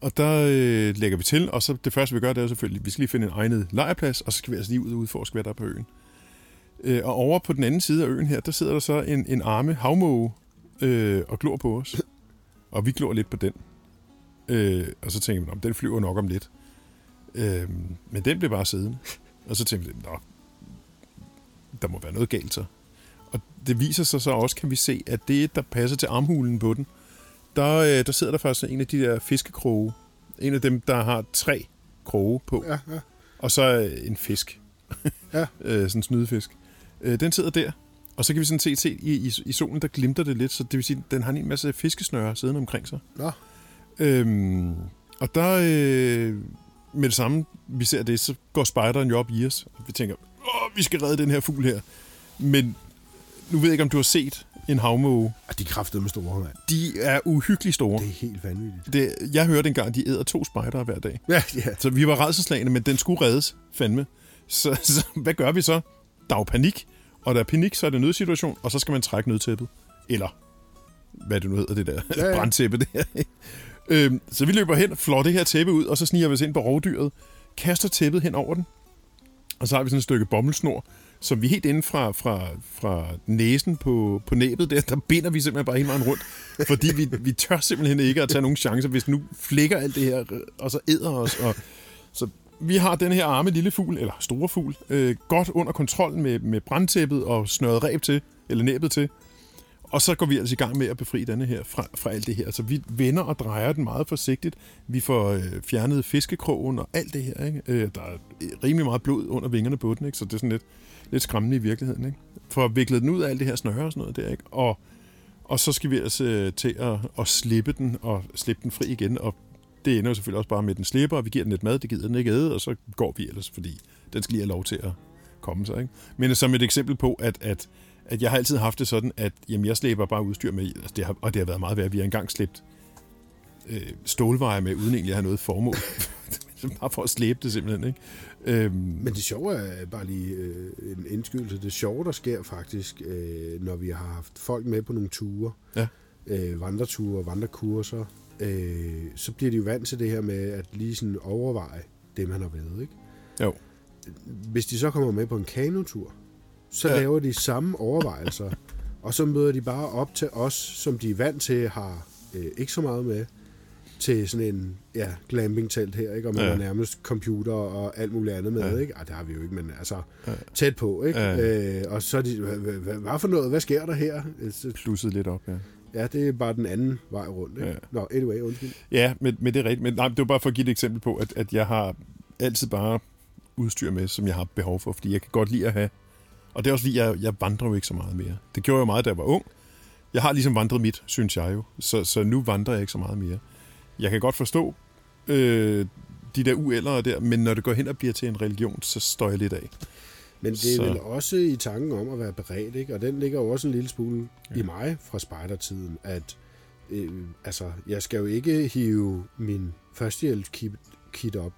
Og der øh, lægger vi til, og så det første vi gør, det er selvfølgelig, selvfølgelig, vi skal lige finde en egnet lejrplads, og så skal vi altså lige ud og udforske, hvad der er på øen. Øh, og over på den anden side af øen her, der sidder der så en, en arme havmåge øh, og glor på os. Og vi glor lidt på den. Øh, og så tænker vi, "Nå, den flyver nok om lidt. Øh, men den blev bare siddende. Og så tænkte vi, Nå, der må være noget galt så. Og det viser sig så også, kan vi se, at det, der passer til armhulen på den, der, øh, der sidder der faktisk en af de der fiskekroge. En af dem, der har tre kroge på, Ja, ja. og så øh, en fisk. Ja. øh, sådan en snydefisk. Øh, den sidder der, og så kan vi sådan set se, i, i, i solen, der glimter det lidt, så det vil sige, den har en masse fiskesnøre siddende omkring sig. Nå, Øhm, og der, øh, med det samme, vi ser det, så går spejderen jo op i os, og vi tænker, åh, vi skal redde den her fugl her. Men nu ved jeg ikke, om du har set en havmåge. Ah, de kræftede med store mand. De er uhyggeligt store. Det er helt vanvittigt. Det, jeg hørte engang, de æder to spejdere hver dag. Ja, ja. Så vi var redselslagende, men den skulle reddes, fandme. Så, så hvad gør vi så? Der er jo panik, og der er panik, så er det nødsituation, og så skal man trække nødtæppet. Eller, hvad det nu hedder, det der ja. ja. brandtæppe der. øhm, så vi løber hen, flår det her tæppe ud, og så sniger vi os ind på rovdyret, kaster tæppet hen over den, og så har vi sådan et stykke bommelsnor, som vi helt inden fra, fra, fra næsen på, på næbet der, der binder vi simpelthen bare hele vejen rundt, fordi vi, vi tør simpelthen ikke at tage nogen chancer, hvis nu flækker alt det her, og så æder os. Og, så vi har den her arme lille fugl, eller store fugl, øh, godt under kontrol med, med brandtæppet og snøret reb til, eller næbet til. Og så går vi altså i gang med at befri denne her fra, fra alt det her. Så vi vender og drejer den meget forsigtigt. Vi får øh, fjernet fiskekrogen og alt det her. Ikke? Øh, der er rimelig meget blod under vingerne på den, ikke? så det er sådan lidt, lidt skræmmende i virkeligheden. Ikke? For at vikle den ud af alt det her snøre og sådan noget der. Ikke? Og, og så skal vi altså øh, til at, at slippe den og slippe den fri igen. Og det ender jo selvfølgelig også bare med, at den slipper, og vi giver den lidt mad, det gider den ikke æde, og så går vi ellers, fordi den skal lige have lov til at komme sig. Ikke? Men som et eksempel på, at, at at jeg har altid haft det sådan, at jamen, jeg slæber bare udstyr med, altså det har, og det har været meget værd. Vi har engang slæbt øh, stålveje med, uden egentlig at have noget formål. bare for at slæbe det simpelthen, ikke? Øhm. Men det sjove er bare lige øh, en indskydelse. Det sjove, der sker faktisk, øh, når vi har haft folk med på nogle ture, ja. øh, vandreture og vandrekurser, øh, så bliver de jo vant til det her med at lige sådan overveje det, man har været, ikke? Jo. Hvis de så kommer med på en kanotur, så ja. laver de samme overvejelser, og så møder de bare op til os, som de er vant til, har øh, ikke så meget med, til sådan en ja, glamping-telt her, ikke? og man ja. har nærmest computer og alt muligt andet med, ja. ikke? Ej, det har vi jo ikke, men altså ja. tæt på, ikke? Ja. Øh, og så er de, hvad for noget, hvad sker der her? Plusset lidt op, ja. Ja, det er bare den anden vej rundt. Ikke? Ja. Nå, anyway, undskyld. Ja, men, men det er rigtigt. Men nej, det var bare for at give et eksempel på, at, at jeg har altid bare udstyr med, som jeg har behov for, fordi jeg kan godt lide at have og det er også fordi, jeg, jeg vandrer jo ikke så meget mere. Det gjorde jeg meget, da jeg var ung. Jeg har ligesom vandret mit, synes jeg jo. Så, så nu vandrer jeg ikke så meget mere. Jeg kan godt forstå øh, de der uældre der, men når det går hen og bliver til en religion, så står jeg lidt af. Men det er så. vel også i tanken om at være beredt, ikke? og den ligger jo også en lille smule ja. i mig fra spejdertiden, at øh, altså, jeg skal jo ikke hive min førstehjælpskit op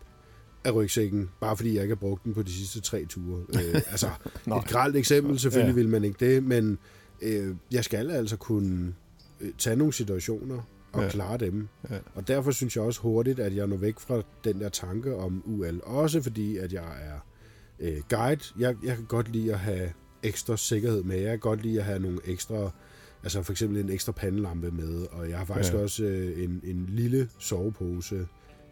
af rygsækken, bare fordi jeg ikke har brugt den på de sidste tre ture. Øh, altså, et gralt eksempel, selvfølgelig ja. vil man ikke det, men øh, jeg skal altså kunne øh, tage nogle situationer og ja. klare dem. Ja. Og derfor synes jeg også hurtigt, at jeg når væk fra den der tanke om UL. Også fordi, at jeg er øh, guide. Jeg, jeg kan godt lide at have ekstra sikkerhed med. Jeg kan godt lide at have nogle ekstra, altså for eksempel en ekstra pandelampe med. Og jeg har faktisk ja. også øh, en, en lille sovepose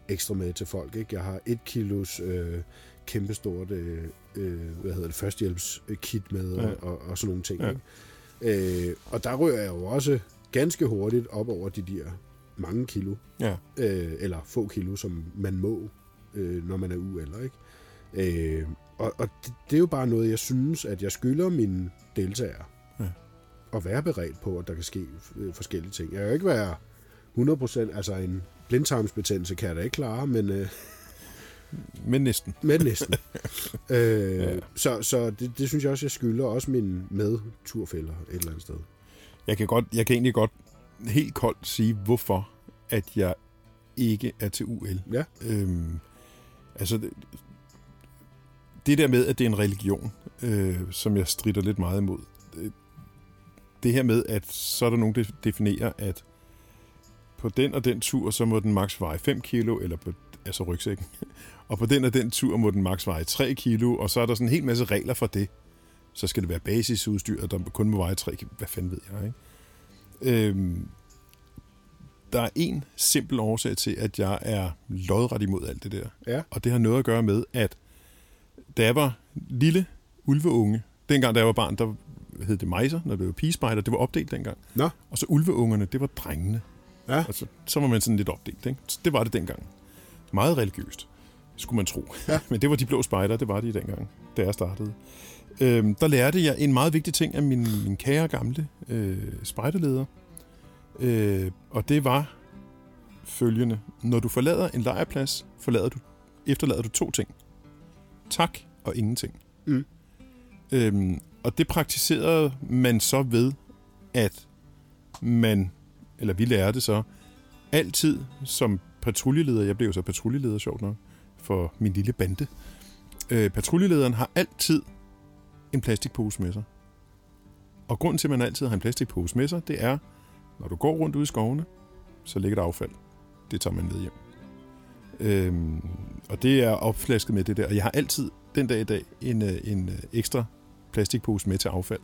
ekstra med til folk. Ikke? Jeg har et kilos øh, kæmpestort øh, øh, hvad hedder det, førstehjælpskit med ja. og, og sådan nogle ting. Ja. Ikke? Øh, og der rører jeg jo også ganske hurtigt op over de der mange kilo, ja. øh, eller få kilo, som man må, øh, når man er uælder. Ikke? Øh, og og det, det er jo bare noget, jeg synes, at jeg skylder mine deltagere ja. at være beredt på, at der kan ske øh, forskellige ting. Jeg kan jo ikke være 100%, altså en blindtarmsbetændelse kan jeg da ikke klare, men... Øh, men næsten. Men næsten. øh, ja. Så, så det, det synes jeg også, jeg skylder også mine medturfælder et eller andet sted. Jeg kan, godt, jeg kan egentlig godt helt koldt sige, hvorfor at jeg ikke er til UL. Ja. Øhm, altså, det, det der med, at det er en religion, øh, som jeg strider lidt meget imod. Det, det her med, at så er der nogen, der definerer, at på den og den tur, så må den maks veje 5 kilo, eller på, altså rygsækken. Og på den og den tur må den maks veje 3 kilo, og så er der sådan en hel masse regler for det. Så skal det være basisudstyr, der kun må veje 3 kilo. Hvad fanden ved jeg, ikke? Øhm, der er en simpel årsag til, at jeg er lodret imod alt det der. Ja. Og det har noget at gøre med, at da jeg var lille ulveunge, dengang da jeg var barn, der hed det mejser, når det var pigespejder, det var opdelt dengang. Nå. Og så ulveungerne, det var drengene. Ja. Og så, så var man sådan lidt opdelt. Ikke? Så det var det dengang. Meget religiøst, skulle man tro. Ja. Men det var de blå spejder, det var de dengang, da jeg startede. Øhm, der lærte jeg en meget vigtig ting af min, min kære gamle øh, spejderleder. Øh, og det var følgende. Når du forlader en lejrplads, forlader du, efterlader du to ting. Tak og ingenting. Mm. Øhm, og det praktiserede man så ved, at man eller vi lærte så, altid som patruljeleder, jeg blev så patruljeleder, sjovt nok, for min lille bande, øh, patruljelederen har altid en plastikpose med sig. Og grunden til, at man altid har en plastikpose med sig, det er, når du går rundt ude i skovene, så ligger der affald. Det tager man med hjem. Øhm, og det er opflasket med det der. Og jeg har altid den dag i dag en, øh, en øh, ekstra plastikpose med til affald.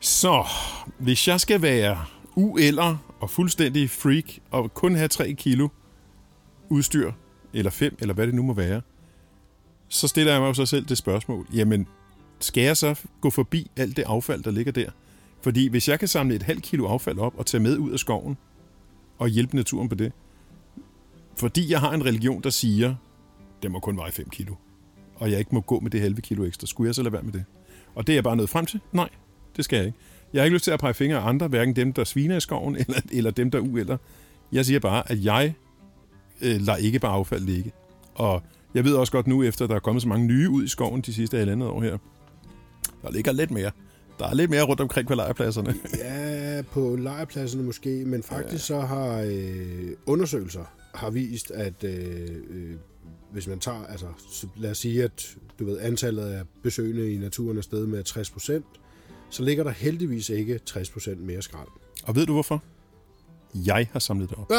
Så, hvis jeg skal være ueller og fuldstændig freak og kun have 3 kilo udstyr, eller 5, eller hvad det nu må være, så stiller jeg mig jo så selv det spørgsmål, jamen, skal jeg så gå forbi alt det affald, der ligger der? Fordi hvis jeg kan samle et halvt kilo affald op og tage med ud af skoven og hjælpe naturen på det, fordi jeg har en religion, der siger, det må kun veje 5 kilo, og jeg ikke må gå med det halve kilo ekstra, skulle jeg så lade være med det? Og det er jeg bare nået frem til? Nej, det skal jeg ikke. Jeg har ikke lyst til at pege fingre af andre, hverken dem, der sviner i skoven, eller, eller dem, der uælder. Jeg siger bare, at jeg øh, lader ikke bare affald ligge. Og jeg ved også godt nu, efter der er kommet så mange nye ud i skoven de sidste halvandet år her, der ligger lidt mere. Der er lidt mere rundt omkring på lejrpladserne. Ja, på lejrpladserne måske, men faktisk ja. så har øh, undersøgelser har vist, at øh, øh, hvis man tager, altså så lad os sige, at du ved, antallet af besøgende i naturen er steget med 60 procent, så ligger der heldigvis ikke 60 procent mere skrald. Og ved du hvorfor? Jeg har samlet det op.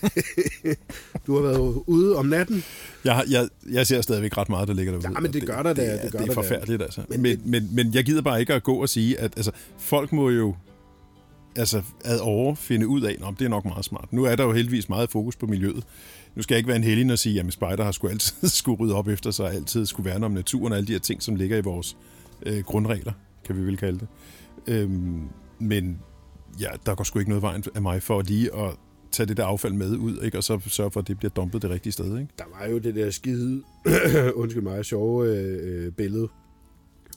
du har været ude om natten. Jeg, jeg, jeg ser stadigvæk ret meget, der ligger derude. Ja, men det gør der da. Det, det, gør det er der forfærdeligt, altså. Men, men, men, men jeg gider bare ikke at gå og sige, at altså, folk må jo altså, ad over finde ud af, at det er nok meget smart. Nu er der jo heldigvis meget fokus på miljøet. Nu skal jeg ikke være en heldig og sige, at Spider har sgu altid skulle rydde op efter sig, altid skulle værne om naturen og alle de her ting, som ligger i vores øh, grundregler, kan vi vel kalde det. Øhm, men ja, der går sgu ikke noget vejen af mig for lige at tage det der affald med ud, ikke? og så sørge for, at det bliver dumpet det rigtige sted. Ikke? Der var jo det der skide, undskyld mig, sjove øh, billede,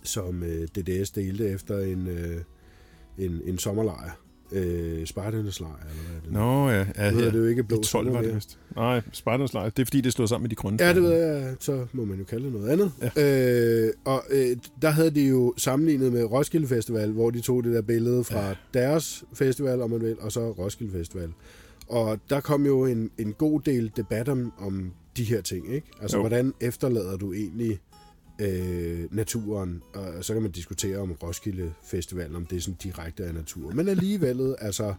som øh, DDS delte efter en, øh, en, en sommerlejr. Øh, Spartanernes lejr, eller hvad er det? Nå ja, ja Nu det jo ikke blå 12 var det vist. Nej, Spartans lejr. Det er fordi, det slår sammen med de grønne. Ja, det ved jeg. Så må man jo kalde det noget andet. Ja. Øh, og øh, der havde de jo sammenlignet med Roskilde Festival, hvor de tog det der billede fra ja. deres festival, om man vil, og så Roskilde Festival. Og der kom jo en, en god del debat om, om de her ting, ikke? Altså, Jo. hvordan efterlader du egentlig øh, naturen? Og så kan man diskutere om Roskilde Festival, om det er sådan direkte af natur. Men alligevel, altså,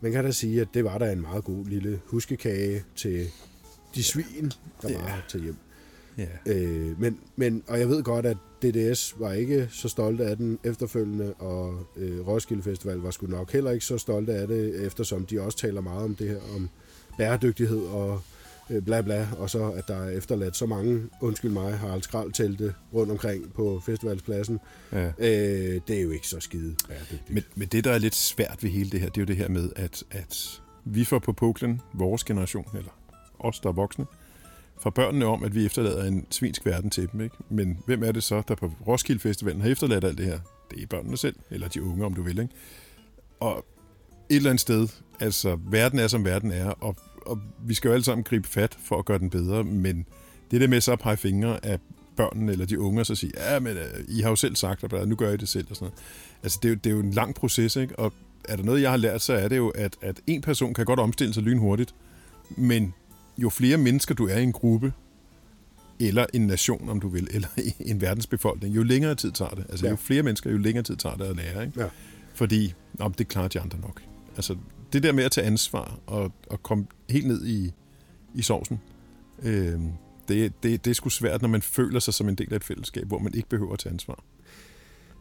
man kan da sige, at det var da en meget god lille huskekage til de svin, der Ja. var til hjem. Ja. Øh, men, men, og jeg ved godt, at DDS var ikke så stolte af den efterfølgende, og øh, Roskilde Festival var sgu nok heller ikke så stolte af det, eftersom de også taler meget om det her, om bæredygtighed og øh, bla bla, og så at der er efterladt så mange, undskyld mig, Harald Skrald telte rundt omkring på festivalspladsen. ja. Øh, det er jo ikke så skide bæredygtigt. Men, men det, der er lidt svært ved hele det her, det er jo det her med, at, at vi får på poklen, vores generation, eller os, der er voksne, fra børnene om, at vi efterlader en svinsk verden til dem. Ikke? Men hvem er det så, der på Roskilde Festivalen har efterladt alt det her? Det er børnene selv, eller de unge, om du vil. Ikke? Og et eller andet sted, altså verden er, som verden er, og, og vi skal jo alle sammen gribe fat for at gøre den bedre, men det der med så at pege fingre af børnene eller de unge, og så sige, ja, men øh, I har jo selv sagt, og nu gør I det selv, og sådan noget. Altså, det er, jo, det er jo en lang proces, ikke? Og er der noget, jeg har lært, så er det jo, at, at en person kan godt omstille sig lynhurtigt, men jo flere mennesker du er i en gruppe, eller en nation, om du vil, eller en verdensbefolkning, jo længere tid tager det. Altså, ja. Jo flere mennesker, jo længere tid tager det at lære, ikke? Ja. Fordi, om det klarer de andre nok. Altså, det der med at tage ansvar og, og komme helt ned i, i sovsen, øh, det, det, det er sgu svært, når man føler sig som en del af et fællesskab, hvor man ikke behøver at tage ansvar.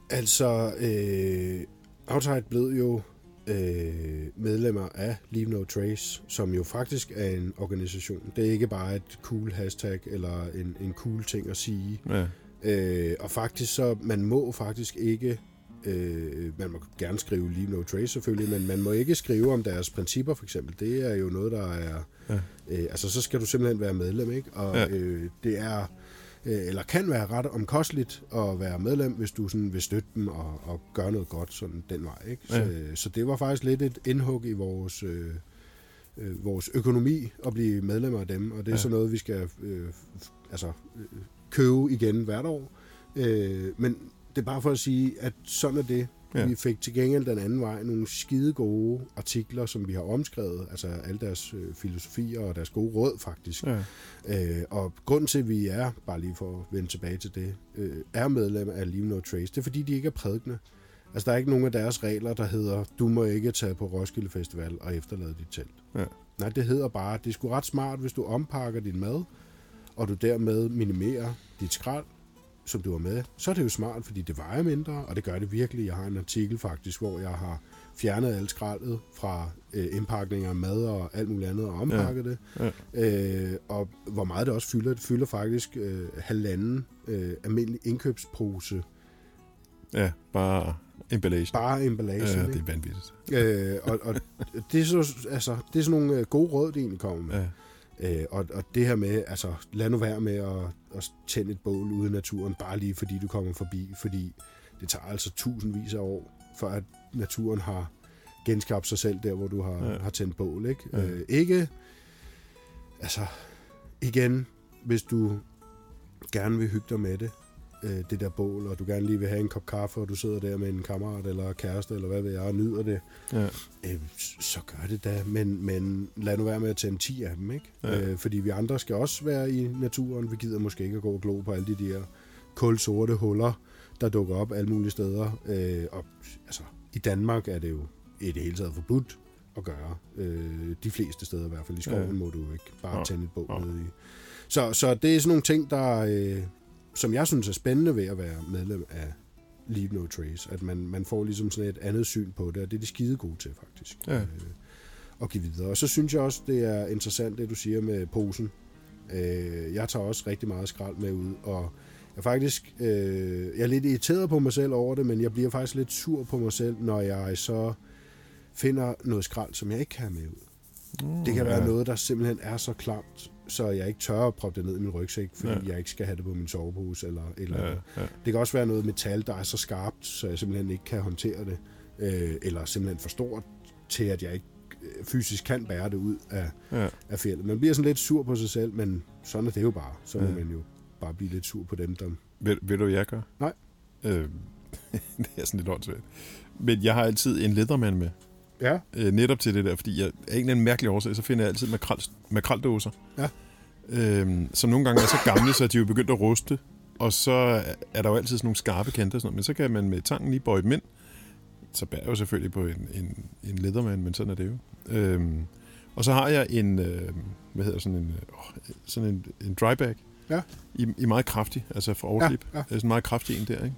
Altså, øh, Outside blev jo øh, medlemmer af Leave No Trace, som jo faktisk er en organisation. Det er ikke bare et cool hashtag eller en, en cool ting at sige. Ja. Øh, og faktisk så, man må faktisk ikke, øh, man må gerne skrive Leave No Trace selvfølgelig, men man må ikke skrive om deres principper for eksempel. Det er jo noget, der er, Ja. øh, altså så skal du simpelthen være medlem, ikke? Og Ja. øh, det er, eller kan være ret omkosteligt at være medlem, hvis du sådan vil støtte dem og, og gøre noget godt sådan den vej, ikke? Så, Ja. øh, så det var faktisk lidt et indhug i vores... Øh, øh, vores økonomi at blive medlemmer af dem, og det er Ja. sådan noget, vi skal øh, altså, øh, købe igen hvert år. Øh, men det er bare for at sige, at sådan er det. Ja. Vi fik til gengæld den anden vej nogle skide gode artikler, som vi har omskrevet, altså alle deres øh, filosofier og deres gode råd faktisk. Ja. Øh, og grunden til, at vi er, bare lige for at vende tilbage til det, øh, er medlem af Leave No Trace, det er fordi, de ikke er prædikende. Altså, der er ikke nogen af deres regler, der hedder, du må ikke tage på Roskilde Festival og efterlade dit telt. Ja. Nej, det hedder bare, det er sgu ret smart, hvis du ompakker din mad, og du dermed minimerer dit skrald, som du har med, så er det jo smart, fordi det vejer mindre, og det gør det virkelig. Jeg har en artikel faktisk, hvor jeg har fjernet alt skraldet fra øh, indpakninger af mad og alt muligt andet, og ompakket det. Ja. Øh, og hvor meget det også fylder. Det fylder faktisk øh, halvanden øh, almindelig indkøbspose. ja, bare Emballage. bare emballagen. Ja, det er vanvittigt. Øh, og, og det, er så, altså, det er sådan nogle øh, gode råd, de egentlig kommer med. Ja. Øh, og, og det her med, altså lad nu være med at, at tænde et bål ude i naturen, bare lige fordi du kommer forbi, fordi det tager altså tusindvis af år, for at naturen har genskabt sig selv der, hvor du har, Ja. har tændt bål. Ikke? Ja. Øh, ikke, altså igen, hvis du gerne vil hygge dig med det, øh, det der bål, og du gerne lige vil have en kop kaffe, og du sidder der med en kammerat eller kæreste, eller hvad ved jeg, og nyder det, Ja. øh, så gør det da, men, men lad nu være med at tænde 10 af dem, ikke? Ja. Ja. Øh, fordi vi andre skal også være i naturen. Vi gider måske ikke at gå og glo på alle de der kulsorte huller, der dukker op alle mulige steder. Øh, og altså, i Danmark er det jo i det hele taget forbudt at gøre. Øh, de fleste steder i hvert fald. I skoven Ja. ja. må du ikke bare Nå, tænde et bål nå. nede i. Så, så det er sådan nogle ting, der, øh, som jeg synes er spændende ved at være medlem af Leave No Trace. At man, man får ligesom sådan et andet syn på det, og det er de skide gode til, faktisk. Ja. Øh, at give videre. Og så synes jeg også, det er interessant, det du siger med posen. Øh, jeg tager også rigtig meget skrald med ud, og jeg er faktisk øh, jeg er lidt irriteret på mig selv over det, men jeg bliver faktisk lidt sur på mig selv, når jeg så finder noget skrald, som jeg ikke kan have med ud. Mm, Det kan være ja. noget, der simpelthen er så klamt, så jeg ikke tør at proppe det ned i min rygsæk, fordi Ja. jeg ikke skal have det på min sovepose eller eller Ja, ja. Det kan også være noget metal, der er så skarpt, så jeg simpelthen ikke kan håndtere det, øh, eller simpelthen for stort til, at jeg ikke øh, fysisk kan bære det ud af, Ja. af fjellet. Man bliver sådan lidt sur på sig selv, men sådan er det jo bare. Så må Ja. man jo bare blive lidt sur på dem, der... Ved, ved du, hvad jeg gør? Nej. Øh, det er sådan lidt åndssvagt. Men jeg har altid en ledermand med. Ja, Øh, netop til det der, fordi jeg, af en eller anden mærkelig årsag, så finder jeg altid makrel, makraldåser. Ja. Øh, som nogle gange er så gamle, så de er jo begyndt at ruste. Og så er der jo altid sådan nogle skarpe kanter og sådan noget. Men så kan man med tangen lige bøje dem ind. Så bærer jeg jo selvfølgelig på en, en, en ledermand, men sådan er det jo. Øhm, og så har jeg en, øh, hvad hedder sådan en, øh, sådan en, en dry bag. Ja. I, I meget kraftig, altså fra Overslip. Ja, ja. Sådan en meget kraftig en der, ikke?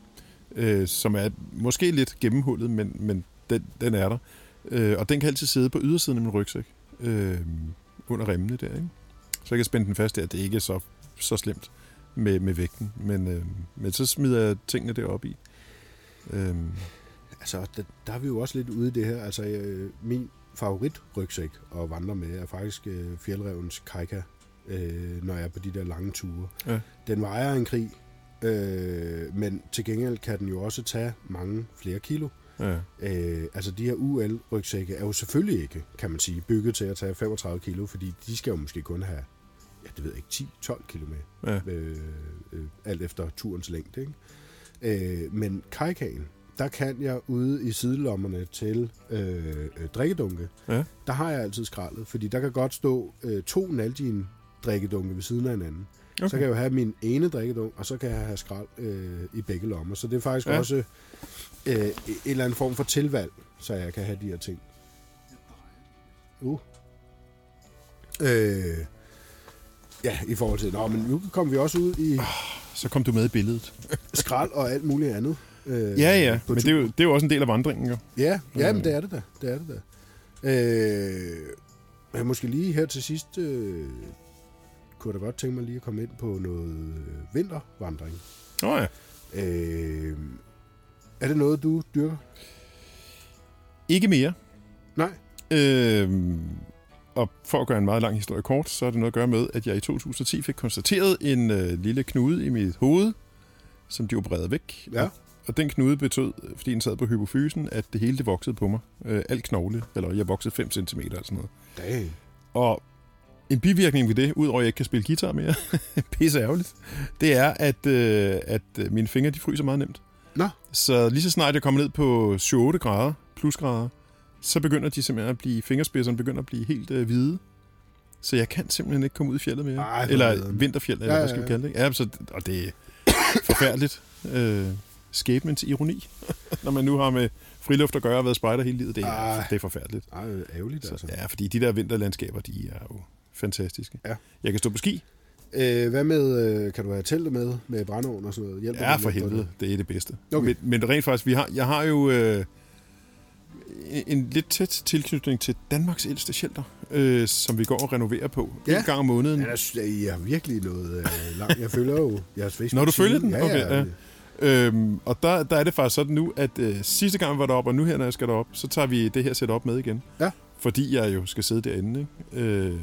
Øh, som er måske lidt gennemhullet, men, men den, den er der. Øh, og den kan altid sidde på ydersiden af min rygsæk. Øh, under remmene der, ikke? Så jeg kan spænde den fast der. Det er ikke så, så slemt med, med vægten. Men, øh, men så smider jeg tingene deroppe i. Øh, altså, der, der er vi jo også lidt ude i det her. Altså, øh, min favorit rygsæk at vandre med er faktisk øh, fjeldrevens Kaika, øh, når jeg er på de der lange ture. Ja. Den vejer en krig, øh, men til gengæld kan den jo også tage mange flere kilo. Ja. Øh, altså de her UL-rygsække er jo selvfølgelig ikke, kan man sige, bygget til at tage 35 kilo, fordi de skal jo måske kun have, ja, det ved jeg ikke, 10-12 kilo med, Ja. øh, øh, alt efter turens længde. Ikke? Øh, men kajkagen, der kan jeg ude i sidelommerne til øh, øh, drikkedunke, Ja. der har jeg altid skraldet, fordi der kan godt stå øh, to Nalgene drikkedunke ved siden af hinanden. Okay. Så kan jeg jo have min ene drikkedunk, og så kan jeg have skrald øh, i begge lommer. Så det er faktisk Ja. også øh, en eller anden form for tilvalg, så jeg kan have de her ting. Uh. Øh, ja, i forhold til... Nå, men nu kommer vi også ud i Så kom du med i billedet. skrald og alt muligt andet. Øh, Ja, ja, men det er, jo, det er jo også en del af vandringen, jo. Ja, ja Mm. men det er det da. Det er det da. Øh, men måske lige her til sidst, øh, kunne jeg da godt tænke mig lige at komme ind på noget øh, vintervandring. Åh oh, ja. Øh, er det noget, du dyrker? Ikke mere. Nej. Øhm, og for at gøre en meget lang historie kort, så er det noget at gøre med, at jeg i 2010 fik konstateret en øh, lille knude i mit hoved, som de opererede væk. Ja. Og den knude betød, fordi den sad på hypofysen, at det hele det voksede på mig. Øh, alt knogle, eller jeg voksede 5 cm eller sådan noget. Dang. Og en bivirkning ved det, udover at jeg ikke kan spille guitar mere, pisse ærgerligt, det er, at, øh, at øh, mine fingre de fryser meget nemt. Nå. Så lige så snart jeg kommer ned på 7-8 grader, plusgrader, så begynder de simpelthen at blive, fingerspidserne begynder at blive helt øh, hvide. Så jeg kan simpelthen ikke komme ud i fjellet mere. Ej, eller vinterfjeld, eller Ja, hvad skal vi kalde det? ikke? Ja, så, og det er forfærdeligt. Øh, skæbnens ironi, når man nu har med friluft at gøre og været spejder hele livet. Det er, Ej. det er forfærdeligt. Ej, ærgerligt altså. Så, ja, fordi de der vinterlandskaber, de er jo fantastiske. Ja. Jeg kan stå på ski. Øh, hvad med, øh, kan du have teltet med, med brændeovn og sådan noget? Hjælper Ja, det for helvede. Det er det bedste. Okay. Men, men rent faktisk, vi har, jeg har jo øh, en lidt tæt tilknytning til Danmarks ældste shelter, øh, som vi går og renoverer på Ja. en gang om måneden. Ja, der jeg, er virkelig noget øh, langt. Jeg følger jo jeres Facebook. Når du følger den? Okay, ja. Øhm, og der, der er det faktisk sådan nu, at øh, sidste gang vi var deroppe, og nu her, når jeg skal derop, så tager vi det her sæt op med igen. Ja. Fordi jeg jo skal sidde derinde. Ikke? Øh,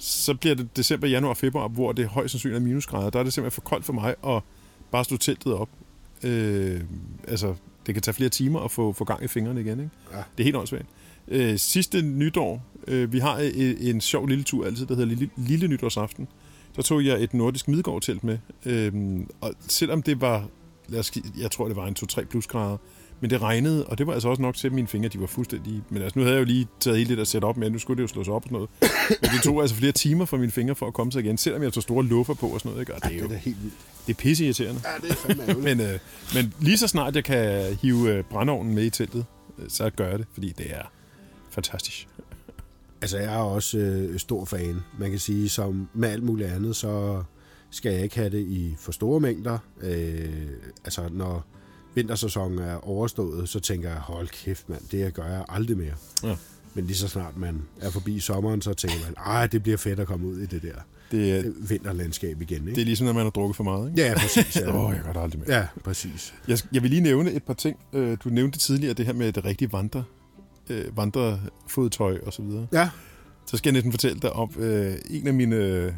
så bliver det december, januar, februar, hvor det højst sandsynligt er minusgrader. Der er det simpelthen for koldt for mig at bare slå teltet op. Øh, altså, det kan tage flere timer at få, få gang i fingrene igen. Ikke? Ja. Det er helt åndssvagt. Øh, sidste nytår, øh, vi har en, en sjov lille tur altid, der hedder Lille, lille Nytårsaften. Så tog jeg et nordisk midgårdtelt med. Øh, og selvom det var, lad os, jeg tror det var en 2-3 plusgrader, men det regnede, og det var altså også nok til, at mine fingre de var fuldstændig... Men altså, nu havde jeg jo lige taget hele det der sæt op med, nu skulle det jo slås op og sådan noget. Men det tog altså flere timer for mine fingre for at komme sig igen, selvom jeg tog store luffer på og sådan noget. Ikke? Og det er Det jo er da helt vildt. det er pisse irriterende. Ja, det er fandme. Men, øh, men lige så snart jeg kan hive øh, brændeovnen med i teltet, øh, så gør jeg det, fordi det er fantastisk. Altså, jeg er også øh, stor fan. Man kan sige, som med alt muligt andet, så skal jeg ikke have det i for store mængder. Øh, altså, når vintersæsonen er overstået, så tænker jeg, hold kæft mand, det gør jeg aldrig mere. Ja. Men lige så snart man er forbi sommeren, så tænker man, ej, det bliver fedt at komme ud i det der Det, er- øh, vinterlandskab igen. det Ikke? er ligesom, når man har drukket for meget. Ikke? Ja, præcis. Ja. Åh, oh, jeg gør det aldrig mere. ja, præcis. Jeg, jeg vil lige nævne et par ting. Øh, Du nævnte tidligere det her med det rigtige vandre, øh, vandrefodtøj og så videre. Ja, Så skal jeg næsten fortælle dig om øh, en af mine øh,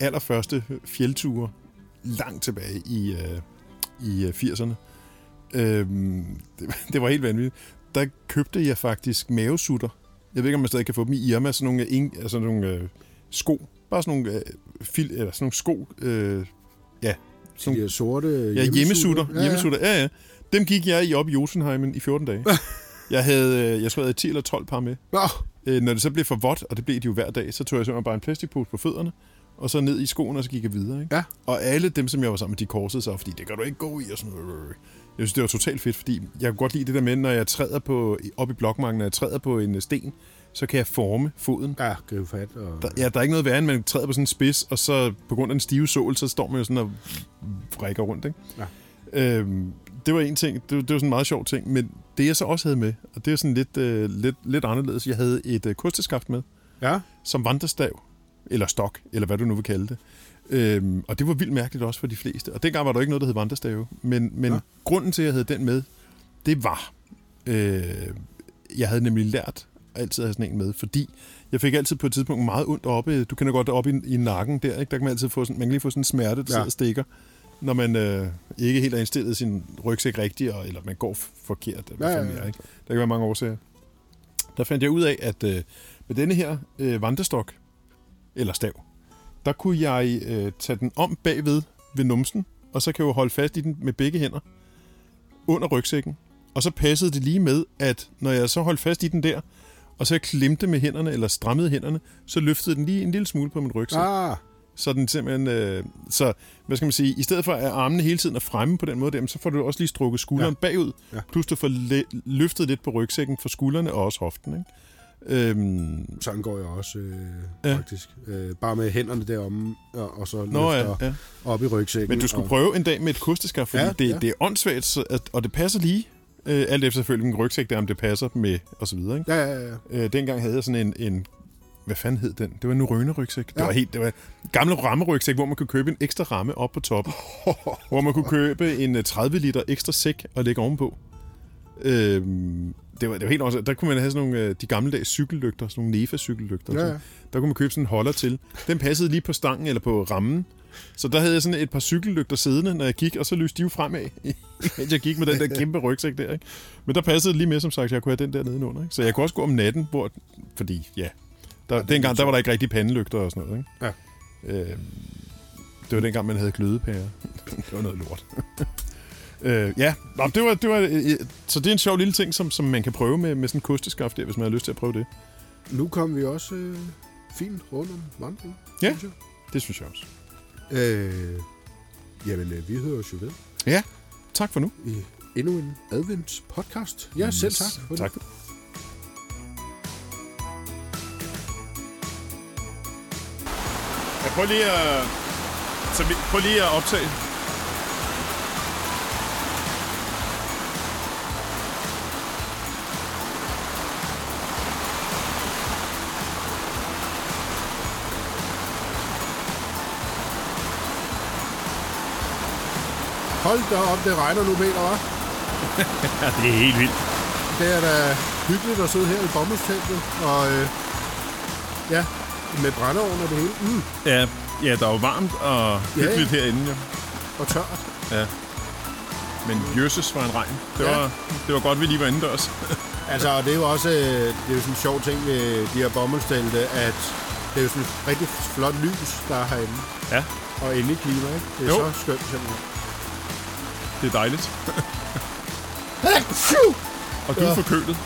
allerførste fjeldture langt tilbage i, øh, i øh, 80'erne. Øhm, det, det var helt vanvittigt. Der købte jeg faktisk mavesutter. Jeg ved ikke, om man stadig kan få dem i Irma. Sådan nogle, ing, altså nogle øh, sko. Bare sådan nogle, øh, fil, eller sådan nogle sko. Øh, ja, sådan de der sorte Ja, hjemmesutter. Ja, ja. hjemmesutter. Ja, ja. Dem gik jeg i op i Jotunheimen i 14 dage. jeg havde, øh, jeg tror, jeg havde 10 eller 12 par med. Nå, Øh, når det så blev for vådt, og det blev det jo hver dag, så tog jeg simpelthen bare en plastikpose på fødderne, og så ned i skoene, og så gik jeg videre. Ikke? Ja. Og alle dem, som jeg var sammen med, de korsede sig, fordi det kan du ikke gå i, og sådan noget. Jeg synes, det var totalt fedt, fordi jeg kunne godt lide det der med, når jeg træder på, op i blokmarken, når jeg træder på en øh, sten, så kan jeg forme foden. ja, gribe fat. Og... Der, ja, der er ikke noget værre, end man træder på sådan en spids, og så på grund af den stive sål, så står man jo sådan og vrikker rundt, ikke? Ja. Øhm, det var en ting, det, det var sådan en meget sjov ting, men det jeg så også havde med, og det er sådan lidt, øh, lidt, lidt anderledes, jeg havde et øh, kosteskaft med, Ja, som vandrestav, eller stok, eller hvad du nu vil kalde det. Øhm, og det var vildt mærkeligt også for de fleste. Og dengang var der ikke noget, der hed vandrestave. Men, men Nå. grunden til, at jeg havde den med, det var, øh, jeg havde nemlig lært altid at have sådan en med, fordi jeg fik altid på et tidspunkt meget ondt oppe. Du kender godt oppe i, i nakken der, ikke? Der kan man altid få sådan, man kan lige få sådan en smerte, der Ja. sidder og stikker, når man øh, ikke helt har indstillet sin rygsæk rigtigt, og, eller man går forkert. Hvad Ja, ja, ja. er, ikke? Der kan være mange årsager. Der fandt jeg ud af, at øh, med denne her øh, vandrestok, eller stav, der kunne jeg øh, tage den om bagved ved numsen, og så kan jeg jo holde fast i den med begge hænder under rygsækken. Og så passede det lige med, at når jeg så holdt fast i den der, og så jeg klemte med hænderne, eller strammede hænderne, så løftede den lige en lille smule på min rygsæk. ah, Så den simpelthen, øh, så hvad skal man sige, i stedet for at armene hele tiden er fremme på den måde, der, så får du også lige strukket skulderen ja. bagud, Ja. plus du får løftet lidt på rygsækken for skuldrene og også hoften. Ikke? Øhm, sådan går jeg også øh, Ja. faktisk. Øh, bare med hænderne deromme, og, og så Nå, løfter ja, ja. op i rygsækken. Men du skulle og, prøve en dag med et kosteskaft, fordi ja, det, ja. det er åndssvagt, så at, og det passer lige. Øh, alt efter selvfølgelig en rygsæk, der om det passer med, og så videre. Ikke? Ja, ja, ja. Øh, dengang havde jeg sådan en, en hvad fanden hed den? Det var en Nurøne-rygsæk. Det Ja. var helt, det var en gammel rammerygsæk, hvor man kunne købe en ekstra ramme op på toppen. hvor man kunne købe en øh, 30 liter ekstra sæk og lægge ovenpå. Øhm, det var, det var helt også, der kunne man have sådan nogle, øh, de gamle dags cykellygter, sådan nogle Nefa-cykellygter. Ja, ja. Der kunne man købe sådan en holder til. Den passede lige på stangen eller på rammen. Så der havde jeg sådan et par cykellygter siddende, når jeg gik, og så lyste de jo fremad, mens jeg gik med den der kæmpe rygsæk der. Ikke? Men der passede lige med, som sagt, jeg kunne have den der nedenunder. Ikke? Så jeg kunne også gå om natten, hvor, fordi ja, der, dengang der var der ikke rigtig pandelygter og sådan noget. Ikke? Ja. Øh, det var dengang, man havde glødepærer. det var noget lort. Øh, ja, Nå, det var, det var, øh, øh, så det er en sjov lille ting, som, som man kan prøve med, med sådan en kosteskaft der, hvis man har lyst til at prøve det. Nu kom vi også øh, fint rundt om vandringen. Ja. synes jeg. Det synes jeg også. Øh, jamen, øh, vi hører os jo ved Tak for nu. i endnu en advents podcast. Ja, selv tak. For Tak. Det. Ja, prøv lige at, så vi, prøv lige at optage. Hold da op, det regner nu, Peter, hva'? Ja, det er helt vildt. Det er da hyggeligt at sidde her i bomuldsteltet, og øh, ja, med brændeovn og det hele. Mm, Ja, ja der er jo varmt og hyggeligt Ja, herinde, jo. og tørt. Ja. Men jøsses var en regn. Det, Ja. var, det var godt, vi lige var indendørs. Altså, og det er jo også øh, det er jo sådan en sjov ting ved de her bomuldstelte, at det er jo sådan et rigtig flot lys, der er herinde. ja, Og inde i klima, ikke? Det er Jo. så skønt simpelthen. Det er dejligt. Og du er forkølet.